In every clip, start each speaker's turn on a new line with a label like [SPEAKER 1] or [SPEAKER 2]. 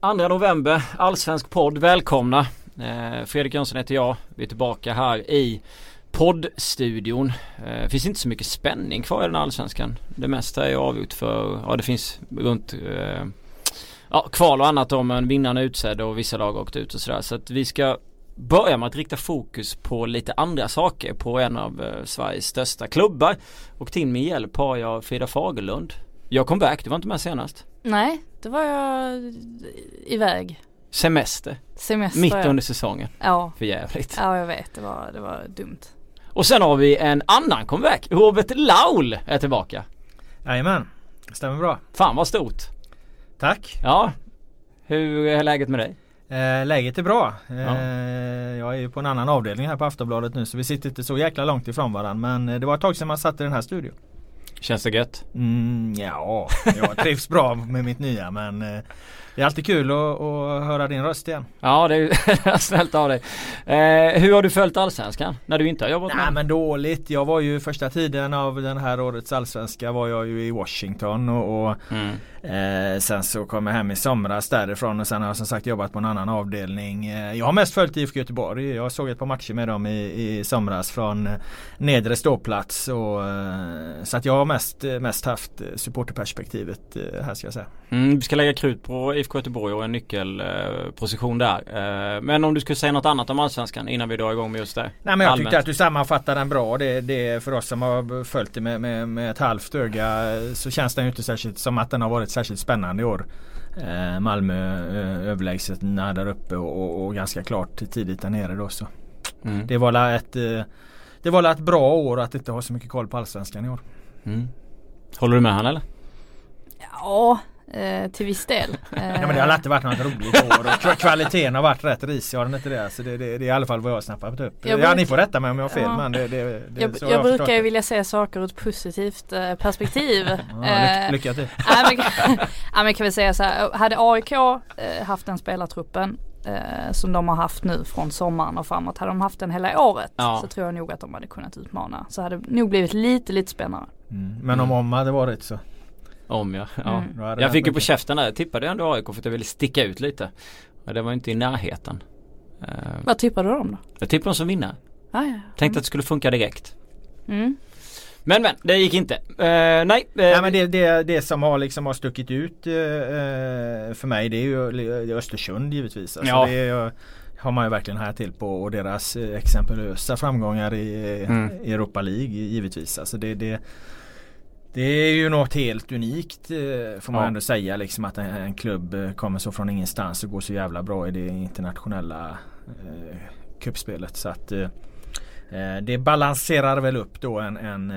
[SPEAKER 1] 2 november, Allsvensk podd. Välkomna! Eh, Fredrik Jönsson heter jag. Vi är tillbaka här i poddstudion. Det finns inte så mycket spänning kvar i den allsvenskan. Det mesta är avgjort för, ja det finns runt eh, ja, kval och annat om en vinnarna utsedd och vissa lag har åkt ut och sådär. Så att vi ska börja med att rikta fokus på lite andra saker på en av Sveriges största klubbar. Och till min hjälp har jag Frida Fagerlund. Jag kom back, du var inte med senast.
[SPEAKER 2] Nej, det var jag iväg.
[SPEAKER 1] Semester.
[SPEAKER 2] Semester.
[SPEAKER 1] Mitt under säsongen.
[SPEAKER 2] Ja.
[SPEAKER 1] För jävligt.
[SPEAKER 2] Ja, jag vet. Det var, det var dumt.
[SPEAKER 1] Och sen har vi en annan comeback. Robert Laul är tillbaka.
[SPEAKER 3] Jajamän, stämmer bra.
[SPEAKER 1] Fan vad stort.
[SPEAKER 3] Tack.
[SPEAKER 1] Ja. Hur är läget med dig?
[SPEAKER 3] Eh, läget är bra. Eh,
[SPEAKER 1] Ja.
[SPEAKER 3] Jag är ju på en annan avdelning här på Aftonbladet nu så vi sitter inte så jäkla långt ifrån varandra. Men eh, det var ett tag sedan man satt i den här studion.
[SPEAKER 1] Känns det gött?
[SPEAKER 3] Mm, ja, jag trivs bra med mitt nya men eh, det är alltid kul att, att höra din röst igen.
[SPEAKER 1] Ja det är snällt av dig. Eh, hur har du följt Allsvenskan? När du inte har jobbat
[SPEAKER 3] Nej
[SPEAKER 1] med
[SPEAKER 3] men dåligt. Jag var ju första tiden av den här årets allsvenska var jag ju i Washington och, och
[SPEAKER 1] mm.
[SPEAKER 3] Eh, sen så kom jag hem i somras därifrån och sen har jag som sagt jobbat på en annan avdelning. Eh, jag har mest följt IFK Göteborg. Jag såg ett par matcher med dem i, i somras från nedre ståplats. Och, eh, så att jag har mest, mest haft supporterperspektivet eh, här ska jag säga.
[SPEAKER 1] Mm, vi ska lägga krut på IFK Göteborg och en nyckelposition där. Eh, men om du skulle säga något annat om Allsvenskan innan vi drar igång med just det?
[SPEAKER 3] Nej men jag
[SPEAKER 1] Allmänt.
[SPEAKER 3] tyckte att du sammanfattade den bra. Det, det är för oss som har följt det med, med, med ett halvt öga så känns den ju inte särskilt som att den har varit särskilt spännande i år. Eh, Malmö eh, överlägset när där uppe och, och, och ganska klart tidigt där nere då så.
[SPEAKER 1] Mm.
[SPEAKER 3] Det var ett Det var ett bra år att inte ha så mycket koll på Allsvenskan i år.
[SPEAKER 1] Mm. Håller du med han eller?
[SPEAKER 2] Ja, eh, till viss del.
[SPEAKER 3] Ja men det har alltid varit något roligt år och kva- kvaliteten har varit rätt risig har den inte det? Så det, det, det är i alla fall vad jag har snappat upp.
[SPEAKER 2] Jag
[SPEAKER 3] ja ni får rätta mig om jag har fel
[SPEAKER 2] Ja.
[SPEAKER 3] men det, det, det
[SPEAKER 2] jag
[SPEAKER 3] har
[SPEAKER 2] jag brukar ju vilja se saker ur ett positivt eh, perspektiv.
[SPEAKER 3] Ja,
[SPEAKER 2] Eh,
[SPEAKER 3] lycka, till.
[SPEAKER 2] Nej men, ja, men kan vi säga så här, hade AIK eh, haft den spelartruppen som de har haft nu från sommaren och framåt, hade de haft den hela året
[SPEAKER 1] Ja.
[SPEAKER 2] så tror jag nog att de hade kunnat utmana. Så hade det nog blivit lite, lite spännande.
[SPEAKER 3] Mm. Men om om hade varit så.
[SPEAKER 1] Om ja. ja.
[SPEAKER 2] Mm.
[SPEAKER 1] Jag fick ju på käften där. Jag tippade ändå AIK för att jag ville sticka ut lite. Men det var inte i närheten. Eh,
[SPEAKER 2] Vad tippar du om då?
[SPEAKER 1] jag tippade dem som vinnare.
[SPEAKER 2] Ja, ja.
[SPEAKER 1] Tänkte att det skulle funka direkt.
[SPEAKER 2] Mm.
[SPEAKER 1] Men men, det gick inte. Eh, nej. eh,
[SPEAKER 3] Nej men det, det, det som har liksom har stuckit ut eh, för mig det är ju Östersund givetvis. Alltså
[SPEAKER 1] Ja.
[SPEAKER 3] det har man ju verkligen här till på och deras exempellösa framgångar i,
[SPEAKER 1] Mm.
[SPEAKER 3] i Europa League givetvis. Alltså det, det, det är ju något helt unikt eh, får man
[SPEAKER 1] Ja.
[SPEAKER 3] ändå säga liksom att en, en klubb eh, kommer så från ingenstans och går så jävla bra i det internationella eh, cupspelet. Så att eh, Eh, Det balanserar väl upp då en, en,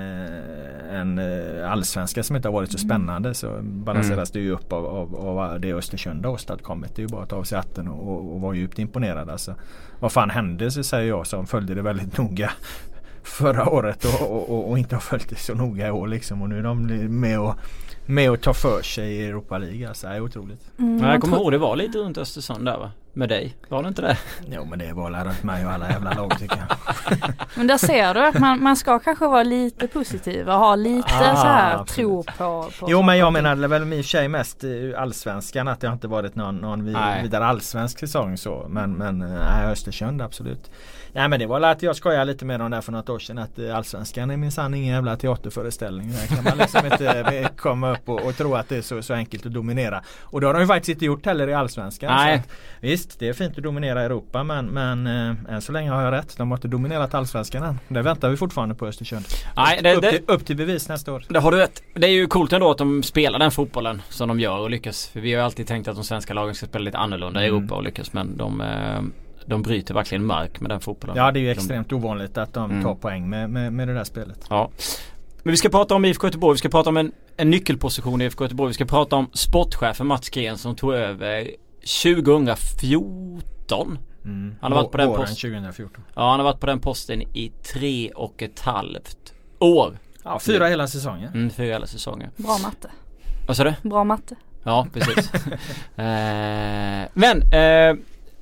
[SPEAKER 3] en allsvenska som inte har varit så spännande. Så balanseras det ju upp av, av, av det Östersund har åstadkommit. Det är ju bara att ta av sig hatten och, och, och vara djupt imponerad. Alltså, vad fan hände så säger jag som följde det väldigt noga förra året och, och, och, inte har följt det så noga i år liksom. Och nu är de med och, med och tar för sig i Europa League. Alltså, det är otroligt.
[SPEAKER 2] Mm,
[SPEAKER 1] jag kommer ihåg det var lite runt Östersund där va? Med dig. Var det inte det?
[SPEAKER 3] Jo men det var alla runt mig och alla jävla lag tycker jag.
[SPEAKER 2] Men där ser du att man, man ska kanske vara lite positiv och ha lite
[SPEAKER 3] Ah,
[SPEAKER 2] så här
[SPEAKER 3] absolut.
[SPEAKER 2] tro på, på
[SPEAKER 3] Jo men jag menade väl i och för sig mest i allsvenskan att det har inte varit någon, någon vid, vidare allsvensk säsong så. Men, men eh, nej, Östersund absolut. Nej men det var väl att jag skojade lite med dem där för något år sedan att eh, allsvenskan är minsann ingen jävla teaterföreställning. Där kan man liksom inte komma upp och, och tro att det är så, så enkelt att dominera. Och det har de ju faktiskt inte gjort heller i allsvenskan.
[SPEAKER 1] Nej.
[SPEAKER 3] Att, visst det är fint att dominera Europa men, men eh, än så länge har jag rätt. De har inte dominerat allsvenskan än. Det väntar vi fortfarande på Östersund.
[SPEAKER 1] Nej, det,
[SPEAKER 3] upp,
[SPEAKER 1] det,
[SPEAKER 3] till, upp till bevis nästa år.
[SPEAKER 1] det har du rätt. Det är ju coolt ändå att de spelar den fotbollen som de gör och lyckas. För vi har ju alltid tänkt att de svenska lagen ska spela lite annorlunda i
[SPEAKER 3] Mm.
[SPEAKER 1] Europa och lyckas. Men de, eh, de bryter verkligen mark med den fotbollen.
[SPEAKER 3] Ja det är ju
[SPEAKER 1] De-
[SPEAKER 3] extremt ovanligt att de
[SPEAKER 1] Mm.
[SPEAKER 3] tar poäng med, med, med det där spelet.
[SPEAKER 1] Ja. Men vi ska prata om IFK Göteborg. Vi ska prata om en, en nyckelposition i IFK Göteborg. Vi ska prata om sportchefen Mats Gren som tog över 2014.
[SPEAKER 3] Mm.
[SPEAKER 1] Han har varit på den posten.
[SPEAKER 3] 2014.
[SPEAKER 1] Ja han har varit på den posten i tre och ett halvt år.
[SPEAKER 3] Ja, fyra hela säsongen.
[SPEAKER 1] Mm, fyra hela säsonger.
[SPEAKER 2] Bra matte.
[SPEAKER 1] Vad sa du?
[SPEAKER 2] Bra matte.
[SPEAKER 1] Ja precis. eh, men eh,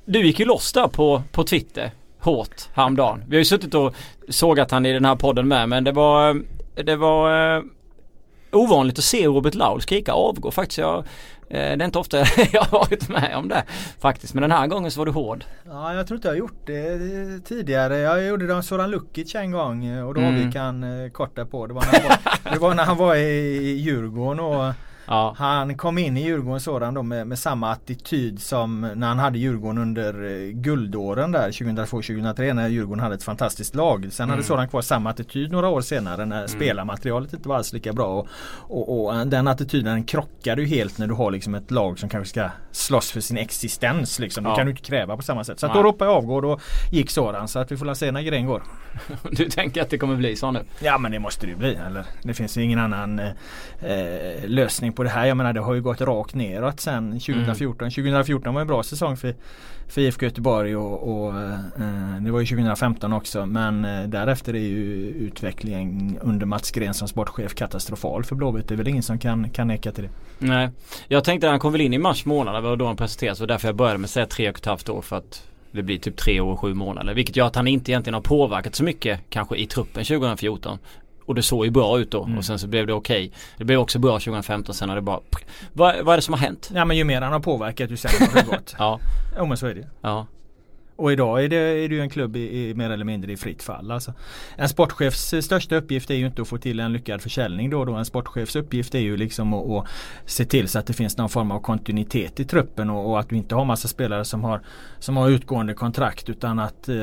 [SPEAKER 1] du gick ju loss där på, på Twitter hårt häromdagen. Vi har ju suttit och sågat han i den här podden med men det var Det var eh, ovanligt att se Robert Laul skrika avgå faktiskt. Jag, eh, det är inte ofta jag har varit med om det faktiskt. Men den här gången så var du hård.
[SPEAKER 3] Ja, jag tror inte jag har gjort det tidigare. Jag gjorde det om Soran Lukic en gång eh, och då
[SPEAKER 1] Mm.
[SPEAKER 3] avgick han eh, kort därpå. Det var när han var, det var, när han var i Djurgården och
[SPEAKER 1] Ja.
[SPEAKER 3] han kom in i Djurgården sådan då med, med samma attityd som när han hade Djurgården under eh, guldåren där 2002-2003 när Djurgården hade ett fantastiskt lag. Sen hade
[SPEAKER 1] Mm.
[SPEAKER 3] sådan kvar samma attityd några år senare när spelarmaterialet inte var alls lika bra. Och, och, och den attityden krockade ju helt när du har liksom ett lag som kanske ska slåss för sin existens. Liksom. Det
[SPEAKER 1] Ja.
[SPEAKER 3] kan du inte kräva på samma sätt. Så att då ropade jag avgå och då gick sådan. Så att vi får la se när grejen går.
[SPEAKER 1] Du tänker att det kommer bli så nu?
[SPEAKER 3] Ja men det måste det ju bli. Eller? Det finns ju ingen annan eh, eh, lösning på det här. Jag menar det har ju gått rakt neråt sen 2014. 2014 var en bra säsong för, för IFK Göteborg och, och eh, det var ju 2015 också. Men eh, därefter är ju utvecklingen under Mats Gren som sportchef katastrofal för Blåvitt. Det är väl ingen som kan, kan neka till det.
[SPEAKER 1] Nej. Jag tänkte att han kom väl in i mars månad. Det var då han presenterades. Var därför jag började med att säga tre och ett halvt år. För att det blir typ tre år och sju månader. Vilket gör att han inte egentligen har påverkat så mycket kanske i truppen 2014. Och det såg ju bra ut då.
[SPEAKER 3] Mm.
[SPEAKER 1] Och sen så blev det okej. Det blev också bra 2015. Sen har det bara... Vad, vad är det som har hänt?
[SPEAKER 3] Ja men ju mer han har påverkat ju sämre har det gått.
[SPEAKER 1] Ja.
[SPEAKER 3] Jo men så är det
[SPEAKER 1] Ja.
[SPEAKER 3] Och idag är det, är det ju en klubb i, i mer eller mindre i fritt fall. Alltså, en sportchefs största uppgift är ju inte att få till en lyckad försäljning då. och då. En sportchefs uppgift är ju liksom att, att se till så att det finns någon form av kontinuitet i truppen och, och att du inte har massa spelare som har, som har utgående kontrakt utan att eh,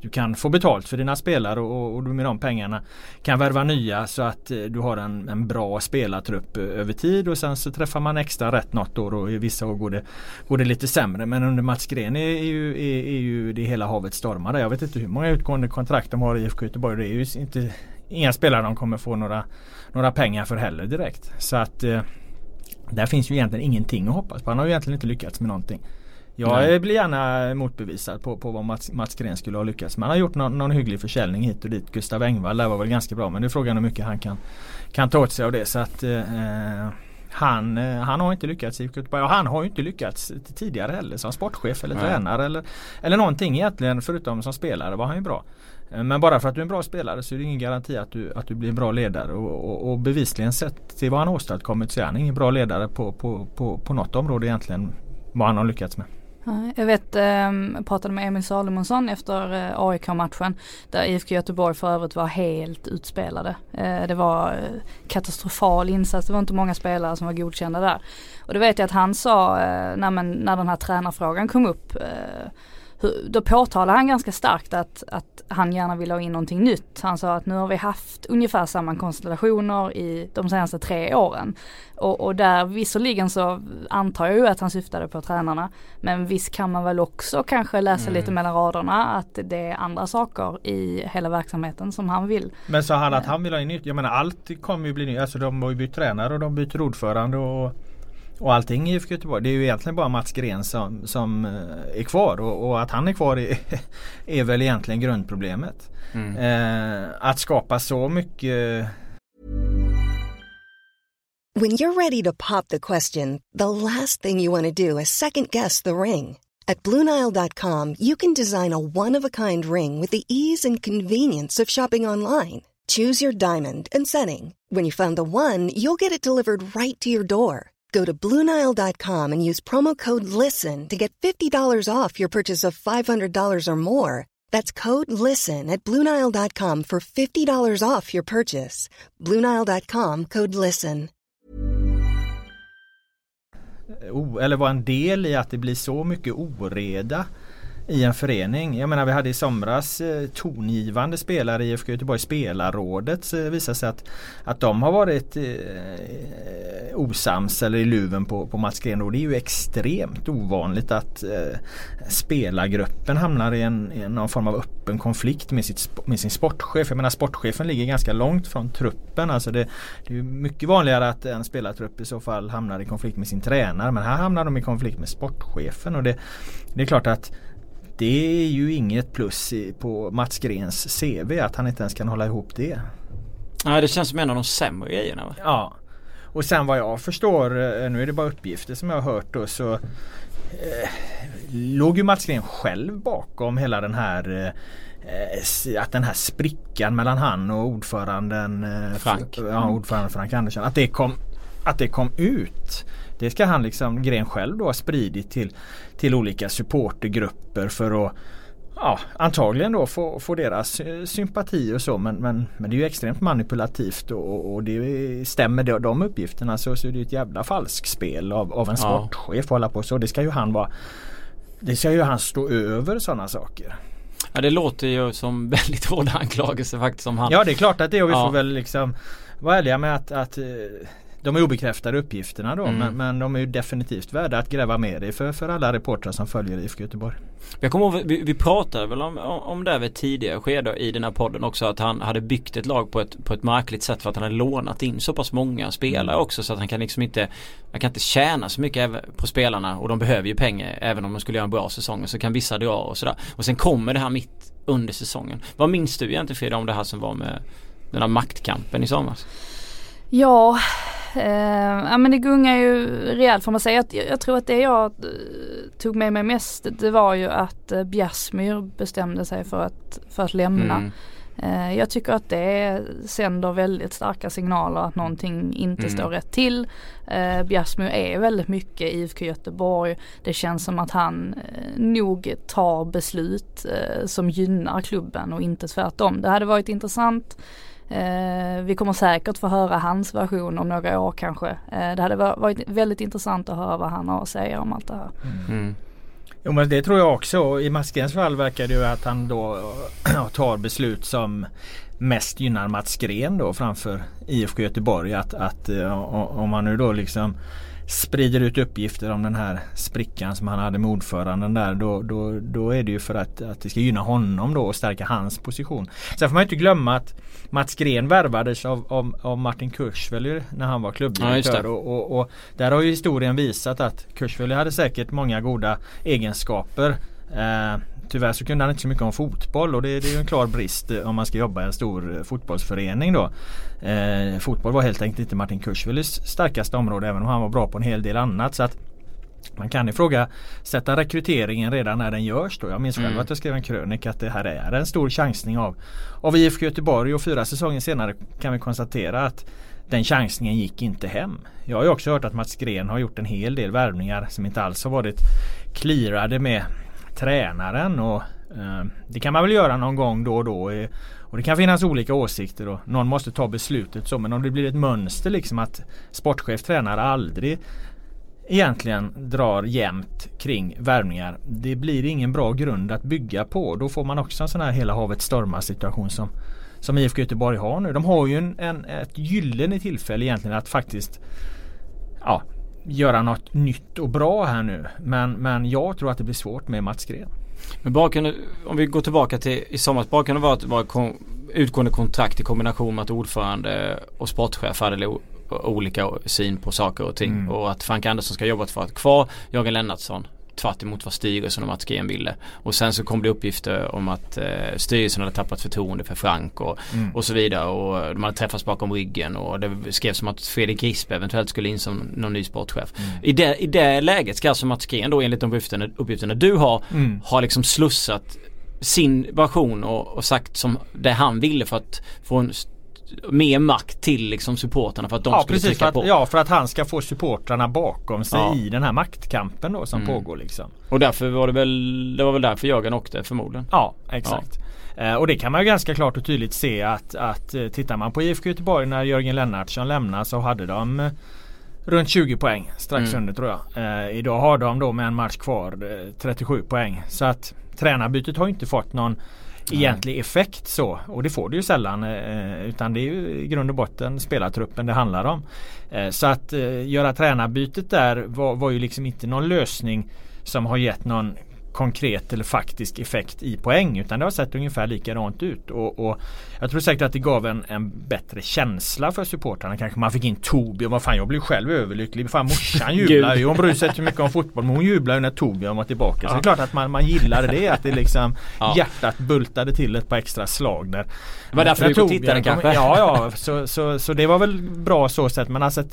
[SPEAKER 3] du kan få betalt för dina spelare och, och du med de pengarna kan värva nya så att eh, du har en, en bra spelartrupp eh, över tid och sen så träffar man extra rätt något år och i vissa år går det, går det lite sämre. Men under Mats Gren är, är, ju, är, är ju det hela havet stormar. Jag vet inte hur många utgående kontrakt de har i IFK Göteborg. Det är ju inte inga spelare de kommer få några, några pengar för heller direkt. Så att eh, där finns ju egentligen ingenting att hoppas på. Han har ju egentligen inte lyckats med någonting. Jag
[SPEAKER 1] Nej.
[SPEAKER 3] eh, blir gärna motbevisad på, på vad Mats, Mats Gren skulle ha lyckats. Man har gjort någon, någon hygglig försäljning hit och dit. Gustav Engvall där var väl ganska bra men det är frågan hur mycket han kan, kan ta åt sig av det. Så att eh, han, eh, han har inte lyckats i Göteborg. Och han har ju inte lyckats tidigare heller som sportchef eller
[SPEAKER 1] Nej.
[SPEAKER 3] tränare eller, eller någonting egentligen förutom som spelare var han ju bra. Eh, Men bara för att du är en bra spelare så är det ingen garanti att du, att du blir en bra ledare och, och, och bevisligen sett till vad han åstadkommit så är han ingen bra ledare på, på, på, på något område egentligen vad han har lyckats med.
[SPEAKER 2] Jag vet, ehm, jag pratade med Emil Salomonsson efter eh, AIK-matchen där IFK Göteborg för övrigt var helt utspelade. Eh, det var eh, katastrofal insats, det var inte många spelare som var godkända där. Och det vet jag att han sa, när, man, när den här tränarfrågan kom upp, då påtalade han ganska starkt att, att han gärna ville ha in någonting nytt. Han sa att nu har vi haft ungefär samma konstellationer i de senaste tre åren. Och, och där visserligen så antar jag ju att han syftade på tränarna. Men visst kan man väl också kanske läsa
[SPEAKER 3] Mm.
[SPEAKER 2] lite mellan raderna att det är andra saker i hela verksamheten som han vill.
[SPEAKER 3] Men sa han att han vill ha in nytt? Jag menar allt kommer ju bli nytt. Alltså de har ju bytt tränare och de byter ordförande och, och allting i IFK Göteborg. Det är ju egentligen bara Mats Gren som, som eh, är kvar och, och att han är kvar är, är väl egentligen grundproblemet.
[SPEAKER 1] Mm.
[SPEAKER 3] Eh, att skapa så mycket
[SPEAKER 4] When you're ready to pop the question, the last thing you want to do is second guess the ring. At Bluenile.com, you can design a one of a kind ring with the ease and convenience of shopping online. Choose your diamond and setting. When you find the one, you'll get it delivered right to your door. Go to Bluenile.com and use promo code LISTEN to get $50 off your purchase of $500 or more. That's code LISTEN at Bluenile.com for $50 off your purchase. Bluenile.com code LISTEN.
[SPEAKER 3] Eh, o- eller vara en del i att det blir så mycket oreda i en förening. Jag menar vi hade i somras eh, tongivande spelare i IFK Göteborg spelarrådet eh, visar sig att, att de har varit eh, osams eller i luven på, på Mats Green och det är ju extremt ovanligt att eh, spelargruppen hamnar i en, i någon form av öppen konflikt med, sitt, med sin sportchef. Jag menar sportchefen ligger ganska långt från truppen. Alltså det, det är mycket vanligare att en spelartrupp i så fall hamnar i konflikt med sin tränare men här hamnar de i konflikt med sportchefen och det, det är klart att det är ju inget plus på Mats Grens CV att han inte ens kan hålla ihop det.
[SPEAKER 1] Nej det känns som en av de sämre grejerna va?
[SPEAKER 3] Ja. Och sen vad jag förstår, eh, nu är det bara uppgifter som jag har hört då så eh, låg ju Mats Green själv bakom hela den här att den här sprickan mellan han och ordföranden
[SPEAKER 1] Frank,
[SPEAKER 3] ja, ordföranden Frank Andersson att det kom, att det kom ut. Det ska han liksom Gren själv då ha spridit till, till olika supportergrupper för att ja, antagligen då få, få deras sympati och så men, men, men det är ju extremt manipulativt och, och det stämmer de, de uppgifterna så, så är det ett jävla falskspel av, av en sportchef ja. hålla på så. Det ska ju han vara Det ska ju han stå över sådana saker.
[SPEAKER 1] Ja det låter ju som väldigt hårda anklagelser faktiskt som han
[SPEAKER 3] Ja det är klart att det är och vi ja. får väl liksom vara ärliga med att, att de är obekräftade uppgifterna då mm. men, men, de är ju definitivt värda att gräva mer i för, för alla reportrar som följer IFK Göteborg.
[SPEAKER 1] Jag kommer ihåg, vi, vi pratade väl om, om det vid tidigare skede i den här podden också att han hade byggt ett lag på ett, på ett märkligt sätt för att han hade lånat in så pass många spelare mm. också så att han kan liksom inte Han kan inte tjäna så mycket på spelarna och de behöver ju pengar även om de skulle göra en bra säsong och så kan vissa dra och sådär. Och sen kommer det här mitt under säsongen. Vad minns du egentligen Frida om det här som var med den här maktkampen i somras?
[SPEAKER 2] Ja, Eh, ja men det gungar ju rejält får man säga. Jag, jag tror att det jag eh, tog med mig mest det var ju att eh, Bjärsmyr bestämde sig för att, för att lämna. Mm. Eh, jag tycker att det sänder väldigt starka signaler att någonting inte mm. står rätt till. Eh, Bjärsmyr är väldigt mycket IFK Göteborg. Det känns som att han eh, nog tar beslut eh, som gynnar klubben och inte tvärtom. Det hade varit intressant Eh, vi kommer säkert få höra hans version om några år kanske. Eh, det hade varit väldigt intressant att höra vad han har att säga om allt det här.
[SPEAKER 3] Mm. mm. Jo men det tror jag också. I Maskrens fall verkar det ju att han då tar beslut som mest gynnar Mats Gren då framför IFK Göteborg. Att, att om man nu då liksom sprider ut uppgifter om den här sprickan som han hade med ordföranden där då, då, då är det ju för att, att det ska gynna honom då och stärka hans position. Sen får man inte glömma att Mats Gren värvades av, av, av Martin Kursvöljer när han var klubbdirektör. Ja, och, och, och, där har ju historien visat att Kursvöljer hade säkert många goda egenskaper. Eh, Tyvärr så kunde han inte så mycket om fotboll och det, det är ju en klar brist eh, om man ska jobba i en stor eh, fotbollsförening då. Eh, fotboll var helt enkelt inte Martin Kursvells starkaste område även om han var bra på en hel del annat. Så att man kan ifrågasätta rekryteringen redan när den görs då. Jag minns själv mm. att jag skrev en krönika att det här är en stor chansning av, av IFK Göteborg och fyra säsonger senare kan vi konstatera att den chansningen gick inte hem. Jag har ju också hört att Mats Gren har gjort en hel del värvningar som inte alls har varit clearade med tränaren och eh, det kan man väl göra någon gång då och då. Eh, och det kan finnas olika åsikter och någon måste ta beslutet så men om det blir ett mönster liksom att sportchef tränare aldrig egentligen drar jämnt kring värvningar. Det blir ingen bra grund att bygga på. Då får man också en sån här hela havet stormar situation som, som IFK Göteborg har nu. De har ju en, en, ett gyllene tillfälle egentligen att faktiskt ja, göra något nytt och bra här nu. Men, men jag tror att det blir svårt med Mats Gren.
[SPEAKER 1] Men bakgrunden, om vi går tillbaka till i somras. Bakgrunden var att det var kon, utgående kontrakt i kombination med att ordförande och sportchef hade olika syn på saker och ting. Mm. Och att Frank Andersson ska jobba för att kvar Jörgen Lennartsson tvärt emot vad styrelsen och Mats Green ville. Och sen så kom det uppgifter om att eh, styrelsen hade tappat förtroende för Frank och, mm. och så vidare. Och de hade träffats bakom ryggen och det skrevs om att Fredrik Grispe eventuellt skulle in som någon ny sportchef. Mm. I, det, I det läget ska alltså Mats Green då enligt de uppgifterna, uppgifterna du har, mm. har liksom slussat sin version och, och, sagt som det han ville för att få en mer makt till liksom supportrarna för att de ja, skulle precis, trycka
[SPEAKER 3] på. Ja för att han ska få supportrarna bakom sig ja. i den här maktkampen då som mm. pågår liksom.
[SPEAKER 1] Och därför var det väl Det var väl därför Jörgen åkte förmodligen.
[SPEAKER 3] Ja exakt. Ja. Eh, och det kan man ju ganska klart och tydligt se att, att eh, tittar man på IFK Göteborg när Jörgen Lennartsson lämnar så hade de eh, Runt 20 poäng strax mm. under tror jag. Eh, idag har de då med en match kvar 37 eh, poäng. Så att tränarbytet har inte fått någon egentlig effekt så. Och det får du ju sällan. Eh, eh, utan det är ju i grund och botten spelartruppen det handlar om. Eh, så att göra tränarbytet där var, var ju liksom inte någon lösning som har gett någon konkret eller faktisk effekt i poäng utan det har sett ungefär likadant ut. Och, och jag tror säkert att det gav en, en bättre känsla för supportrarna. Kanske man fick in och vad fan jag blev själv överlycklig. Fan morsan jublar ju. Hon bryr sig inte så mycket om fotboll men hon jublar ju när Torbjörn var tillbaka. Ja. Så det är klart att man, man gillade det. Att det liksom ja. hjärtat bultade till ett par extra slag.
[SPEAKER 1] Det var därför du tittade kanske?
[SPEAKER 3] Ja, ja. Så, så, så det var väl bra så sett men alltså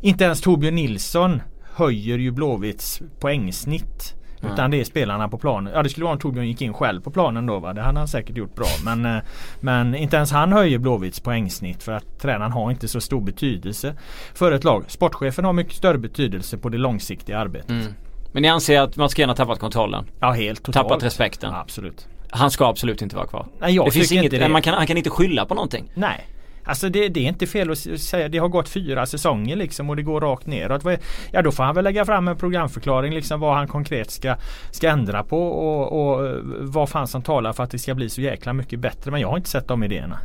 [SPEAKER 3] inte ens Torbjörn Nilsson höjer ju Blåvitts poängsnitt Mm. Utan det är spelarna på planen. Ja det skulle vara om Torbjörn gick in själv på planen då va. Det hade han säkert gjort bra. Men, eh, men inte ens han höjer Blåvitts poängsnitt för att tränaren har inte så stor betydelse för ett lag. Sportchefen har mycket större betydelse på det långsiktiga arbetet. Mm.
[SPEAKER 1] Men ni anser att Mats Green har tappat kontrollen?
[SPEAKER 3] Ja helt totalt.
[SPEAKER 1] Tappat respekten?
[SPEAKER 3] Ja, absolut.
[SPEAKER 1] Han ska absolut inte vara kvar?
[SPEAKER 3] Nej jag
[SPEAKER 1] det finns inget,
[SPEAKER 3] det.
[SPEAKER 1] Man kan, han kan inte skylla på någonting?
[SPEAKER 3] Nej. Alltså det, det, är inte fel att säga. Det har gått fyra säsonger liksom och det går rakt neråt. Ja då får han väl lägga fram en programförklaring liksom vad han konkret ska, ska ändra på och, och eh, vad fan som talar för att det ska bli så jäkla mycket bättre. Men jag har inte sett de idéerna.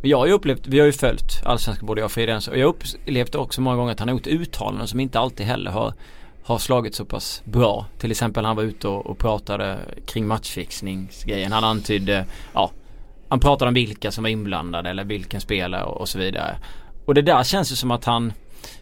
[SPEAKER 1] Men jag har ju upplevt, vi har ju följt Allsvenskan både jag och Fridens och jag har upplevt också många gånger att han har gjort uttalanden som inte alltid heller har har slagit så pass bra. Till exempel han var ute och, och pratade kring matchfixningsgrejen. Han antydde, ja, han pratade om vilka som var inblandade eller vilken spelare och, och så vidare. Och det där känns ju som att han,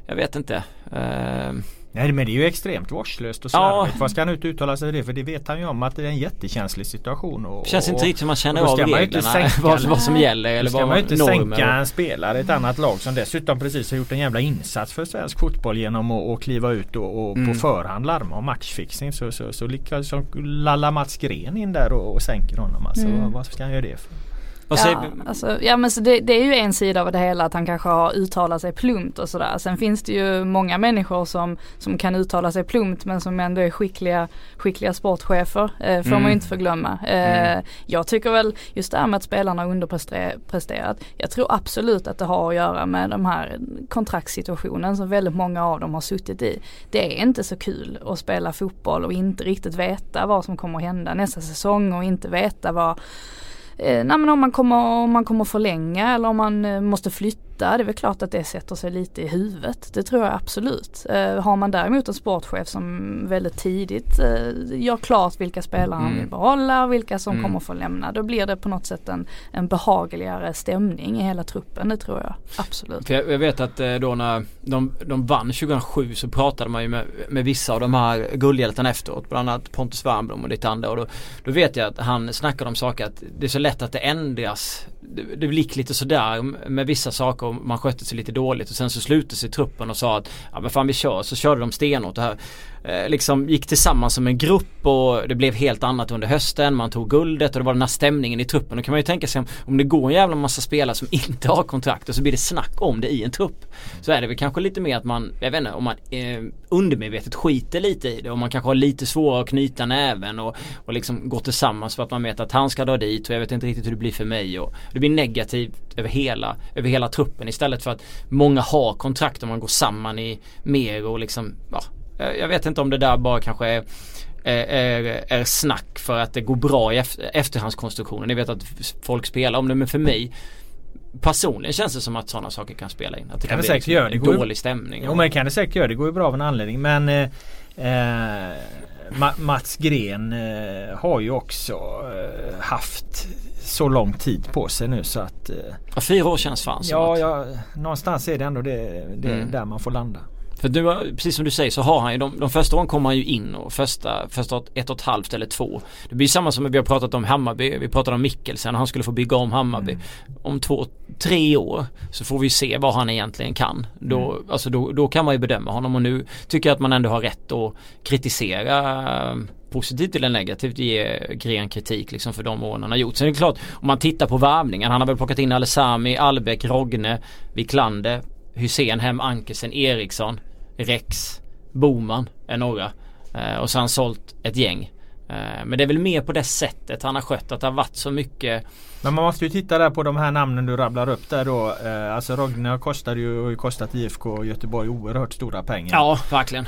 [SPEAKER 1] jag vet inte. Eh,
[SPEAKER 3] Nej men det är ju extremt vårdslöst och slarvigt. Ja. Vad ska han ut och uttala sig det? För det vet han ju om att det är en jättekänslig situation. Och,
[SPEAKER 1] Känns inte riktigt som man känner av reglerna. vad, vad som gäller eller
[SPEAKER 3] vad
[SPEAKER 1] ska
[SPEAKER 3] man ju inte sänka en spelare i ett annat lag som dessutom precis har gjort en jävla insats för svensk fotboll genom att, att kliva ut och, och mm. på förhand larma om matchfixning. Så, så, så, så, så lallar Mats Gren in där och, och sänker honom. Alltså, mm. vad ska han göra det för?
[SPEAKER 2] Ja, alltså, ja men så det, det, är ju en sida av det hela att han kanske har uttalat sig plumpt och sådär. Sen finns det ju många människor som, som kan uttala sig plumpt men som ändå är skickliga, skickliga sportchefer. Eh, får mm. man ju mm. inte förglömma. Eh, mm. Jag tycker väl just det här med att spelarna har underpresterat. Jag tror absolut att det har att göra med de här kontraktssituationen som väldigt många av dem har suttit i. Det är inte så kul att spela fotboll och inte riktigt veta vad som kommer att hända nästa säsong och inte veta vad eh, nej, men om man kommer, om man kommer förlänga eller om man eh, måste flytta det är väl klart att det sätter sig lite i huvudet. Det tror jag absolut. Eh, har man däremot en sportchef som väldigt tidigt eh, gör klart vilka spelare han vill mm. behålla och vilka som mm. kommer få lämna. Då blir det på något sätt en, en behagligare stämning i hela truppen. Det tror jag absolut.
[SPEAKER 1] Jag, jag vet att eh, då när de, de vann 2007 så pratade man ju med, med vissa av de här guldhjältarna efteråt. Bland annat Pontus Wernbloom och lite andra. Och då, då vet jag att han snackade om saker att det är så lätt att det ändras det, det gick lite sådär med vissa saker och man skötte sig lite dåligt. Och sen så slutade sig truppen och sa att ja men fan vi kör. Så körde de stenhårt. Det här Eh, liksom gick tillsammans som en grupp och det blev helt annat under hösten. Man tog guldet och det var den här stämningen i truppen. Då kan man ju tänka sig om, om det går en jävla massa spelare som inte har kontrakt och så blir det snack om det i en trupp. Så är det väl kanske lite mer att man, jag vet inte, om man eh, undermedvetet skiter lite i det och man kanske har lite svårare att knyta näven och, och liksom gå tillsammans för att man vet att han ska dra dit och jag vet inte riktigt hur det blir för mig och det blir negativt över hela, över hela truppen istället för att många har kontrakt och man går samman i mer och liksom, ja, jag vet inte om det där bara kanske är är, är snack för att det går bra i efterhandskonstruktionen. Ni vet att folk spelar om det men för mig Personligen känns det som att sådana saker kan spela in. Att det kan, kan bli liksom en dålig stämning.
[SPEAKER 3] Jo men det kan det säkert göra. Det går ju bra av en anledning. Men eh, eh Mats Gren eh, har ju också eh, haft så lång tid på sig nu så att... Eh,
[SPEAKER 1] fyra år känns fan
[SPEAKER 3] Ja, ja någonstans är det ändå det, det mm. där man får landa.
[SPEAKER 1] För du, precis som du säger så har han ju de, de första åren kommer han ju in och första, första ett och ett halvt eller två. Det blir samma som vi har pratat om Hammarby. Vi pratade om Mikkelsen han skulle få bygga om Hammarby. Mm. Om två, tre år så får vi se vad han egentligen kan. Då, mm. alltså då, då kan man ju bedöma honom och nu tycker jag att man ändå har rätt att kritisera positivt eller negativt ge Gren kritik liksom för de åren han har gjort. Sen är det klart om man tittar på värvningen. Han har väl plockat in Alessami, Albeck, Rogne, Wiklander, Hussein, Hem, Ankersen, Eriksson. Rex, Boman är några. Eh, och så har han sålt ett gäng. Eh, men det är väl mer på det sättet han har skött att det har varit så mycket
[SPEAKER 3] men man måste ju titta där på de här namnen du rabblar upp där då. Eh, alltså Rogne kostade ju kostat IFK Göteborg oerhört stora pengar.
[SPEAKER 1] Ja, verkligen.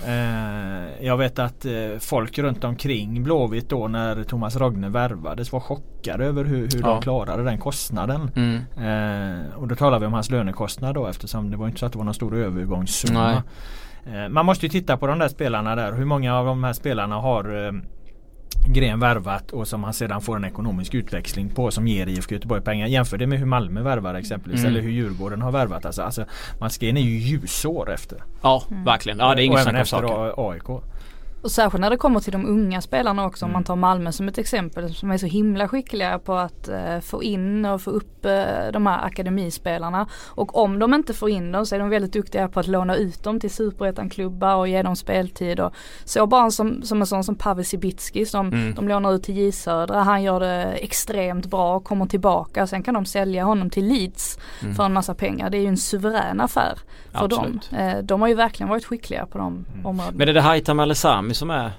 [SPEAKER 3] Jag vet att folk runt omkring Blåvitt då när Thomas Rogne värvades var chockade över hur, hur ja. de klarade den kostnaden. Mm. Och då talar vi om hans lönekostnad då eftersom det var inte så att det var någon stor övergångssumma. Nej. Eh, man måste ju titta på de där spelarna där. Hur många av de här spelarna har eh, Gren värvat och som han sedan får en ekonomisk utväxling på som ger IFK Göteborg pengar. Jämför det med hur Malmö värvar exempelvis mm. eller hur Djurgården har värvat. Alltså, alltså Mats Gren är ju ljusår efter.
[SPEAKER 1] Ja mm. verkligen. Ja det är inget
[SPEAKER 3] snack om saker. Och även efter AIK.
[SPEAKER 2] Och särskilt när det kommer till de unga spelarna också om
[SPEAKER 3] Mm.
[SPEAKER 2] man tar Malmö som ett exempel som är så himla skickliga på att eh, få in och få upp eh, de här akademispelarna. Och om de inte får in dem så är de väldigt duktiga på att låna ut dem till superettan-klubbar och ge dem speltid. Och så bara en som, som en sån som Pavel Cibicki som
[SPEAKER 1] Mm.
[SPEAKER 2] de lånar ut till J Södra. Han gör det extremt bra och kommer tillbaka. Sen kan de sälja honom till Leeds
[SPEAKER 1] Mm.
[SPEAKER 2] för en massa pengar. Det är ju en suverän affär för
[SPEAKER 1] Absolut.
[SPEAKER 2] dem. Eh, de har ju verkligen varit skickliga på de områdena.
[SPEAKER 1] Men är det Haitham El Sami som är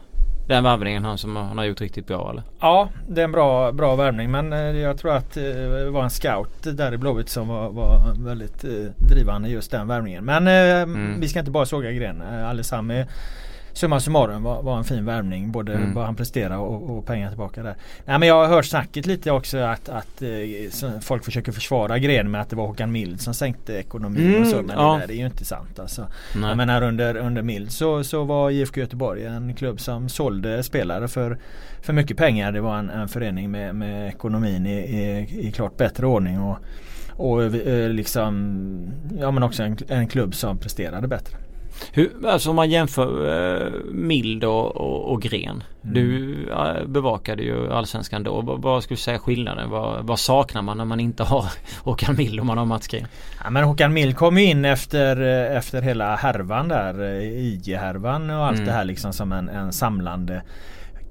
[SPEAKER 1] den värvningen han som han har gjort riktigt bra eller?
[SPEAKER 3] Ja, det är en bra, bra värvning men eh, jag tror att eh, det var en scout där i Blåvitt som var, var väldigt eh, drivande just den värvningen. Men eh,
[SPEAKER 1] Mm.
[SPEAKER 3] vi ska inte bara såga gren. Eh, Alessami Summa summarum var, var en fin värvning. Både
[SPEAKER 1] Mm.
[SPEAKER 3] vad han presterade och, och pengar tillbaka där. Nej men jag har hört snacket lite också att, att eh, folk försöker försvara Gren med att det var Håkan Mild som sänkte ekonomin
[SPEAKER 1] Mm,
[SPEAKER 3] och så. Men
[SPEAKER 1] ja.
[SPEAKER 3] det, där, det är ju inte sant alltså.
[SPEAKER 1] Nej.
[SPEAKER 3] Jag menar under, under Mild så, så var IFK Göteborg en klubb som sålde spelare för, för mycket pengar. Det var en, en förening med, med ekonomin i, i, i klart bättre ordning. Och, och eh, liksom Ja men också en, en klubb som presterade bättre.
[SPEAKER 1] Hur, alltså om man jämför eh, Mild och, och, och Gren.
[SPEAKER 3] Mm.
[SPEAKER 1] Du eh, bevakade ju Allsvenskan då. Vad, vad skulle du säga skillnaden? Vad, vad saknar man när man inte har Håkan Mild och man har Mats Gren?
[SPEAKER 3] Ja, men Håkan Mild kom ju in efter, eh, efter hela härvan där. eh, IG-härvan och allt
[SPEAKER 1] Mm.
[SPEAKER 3] det här liksom som en, en samlande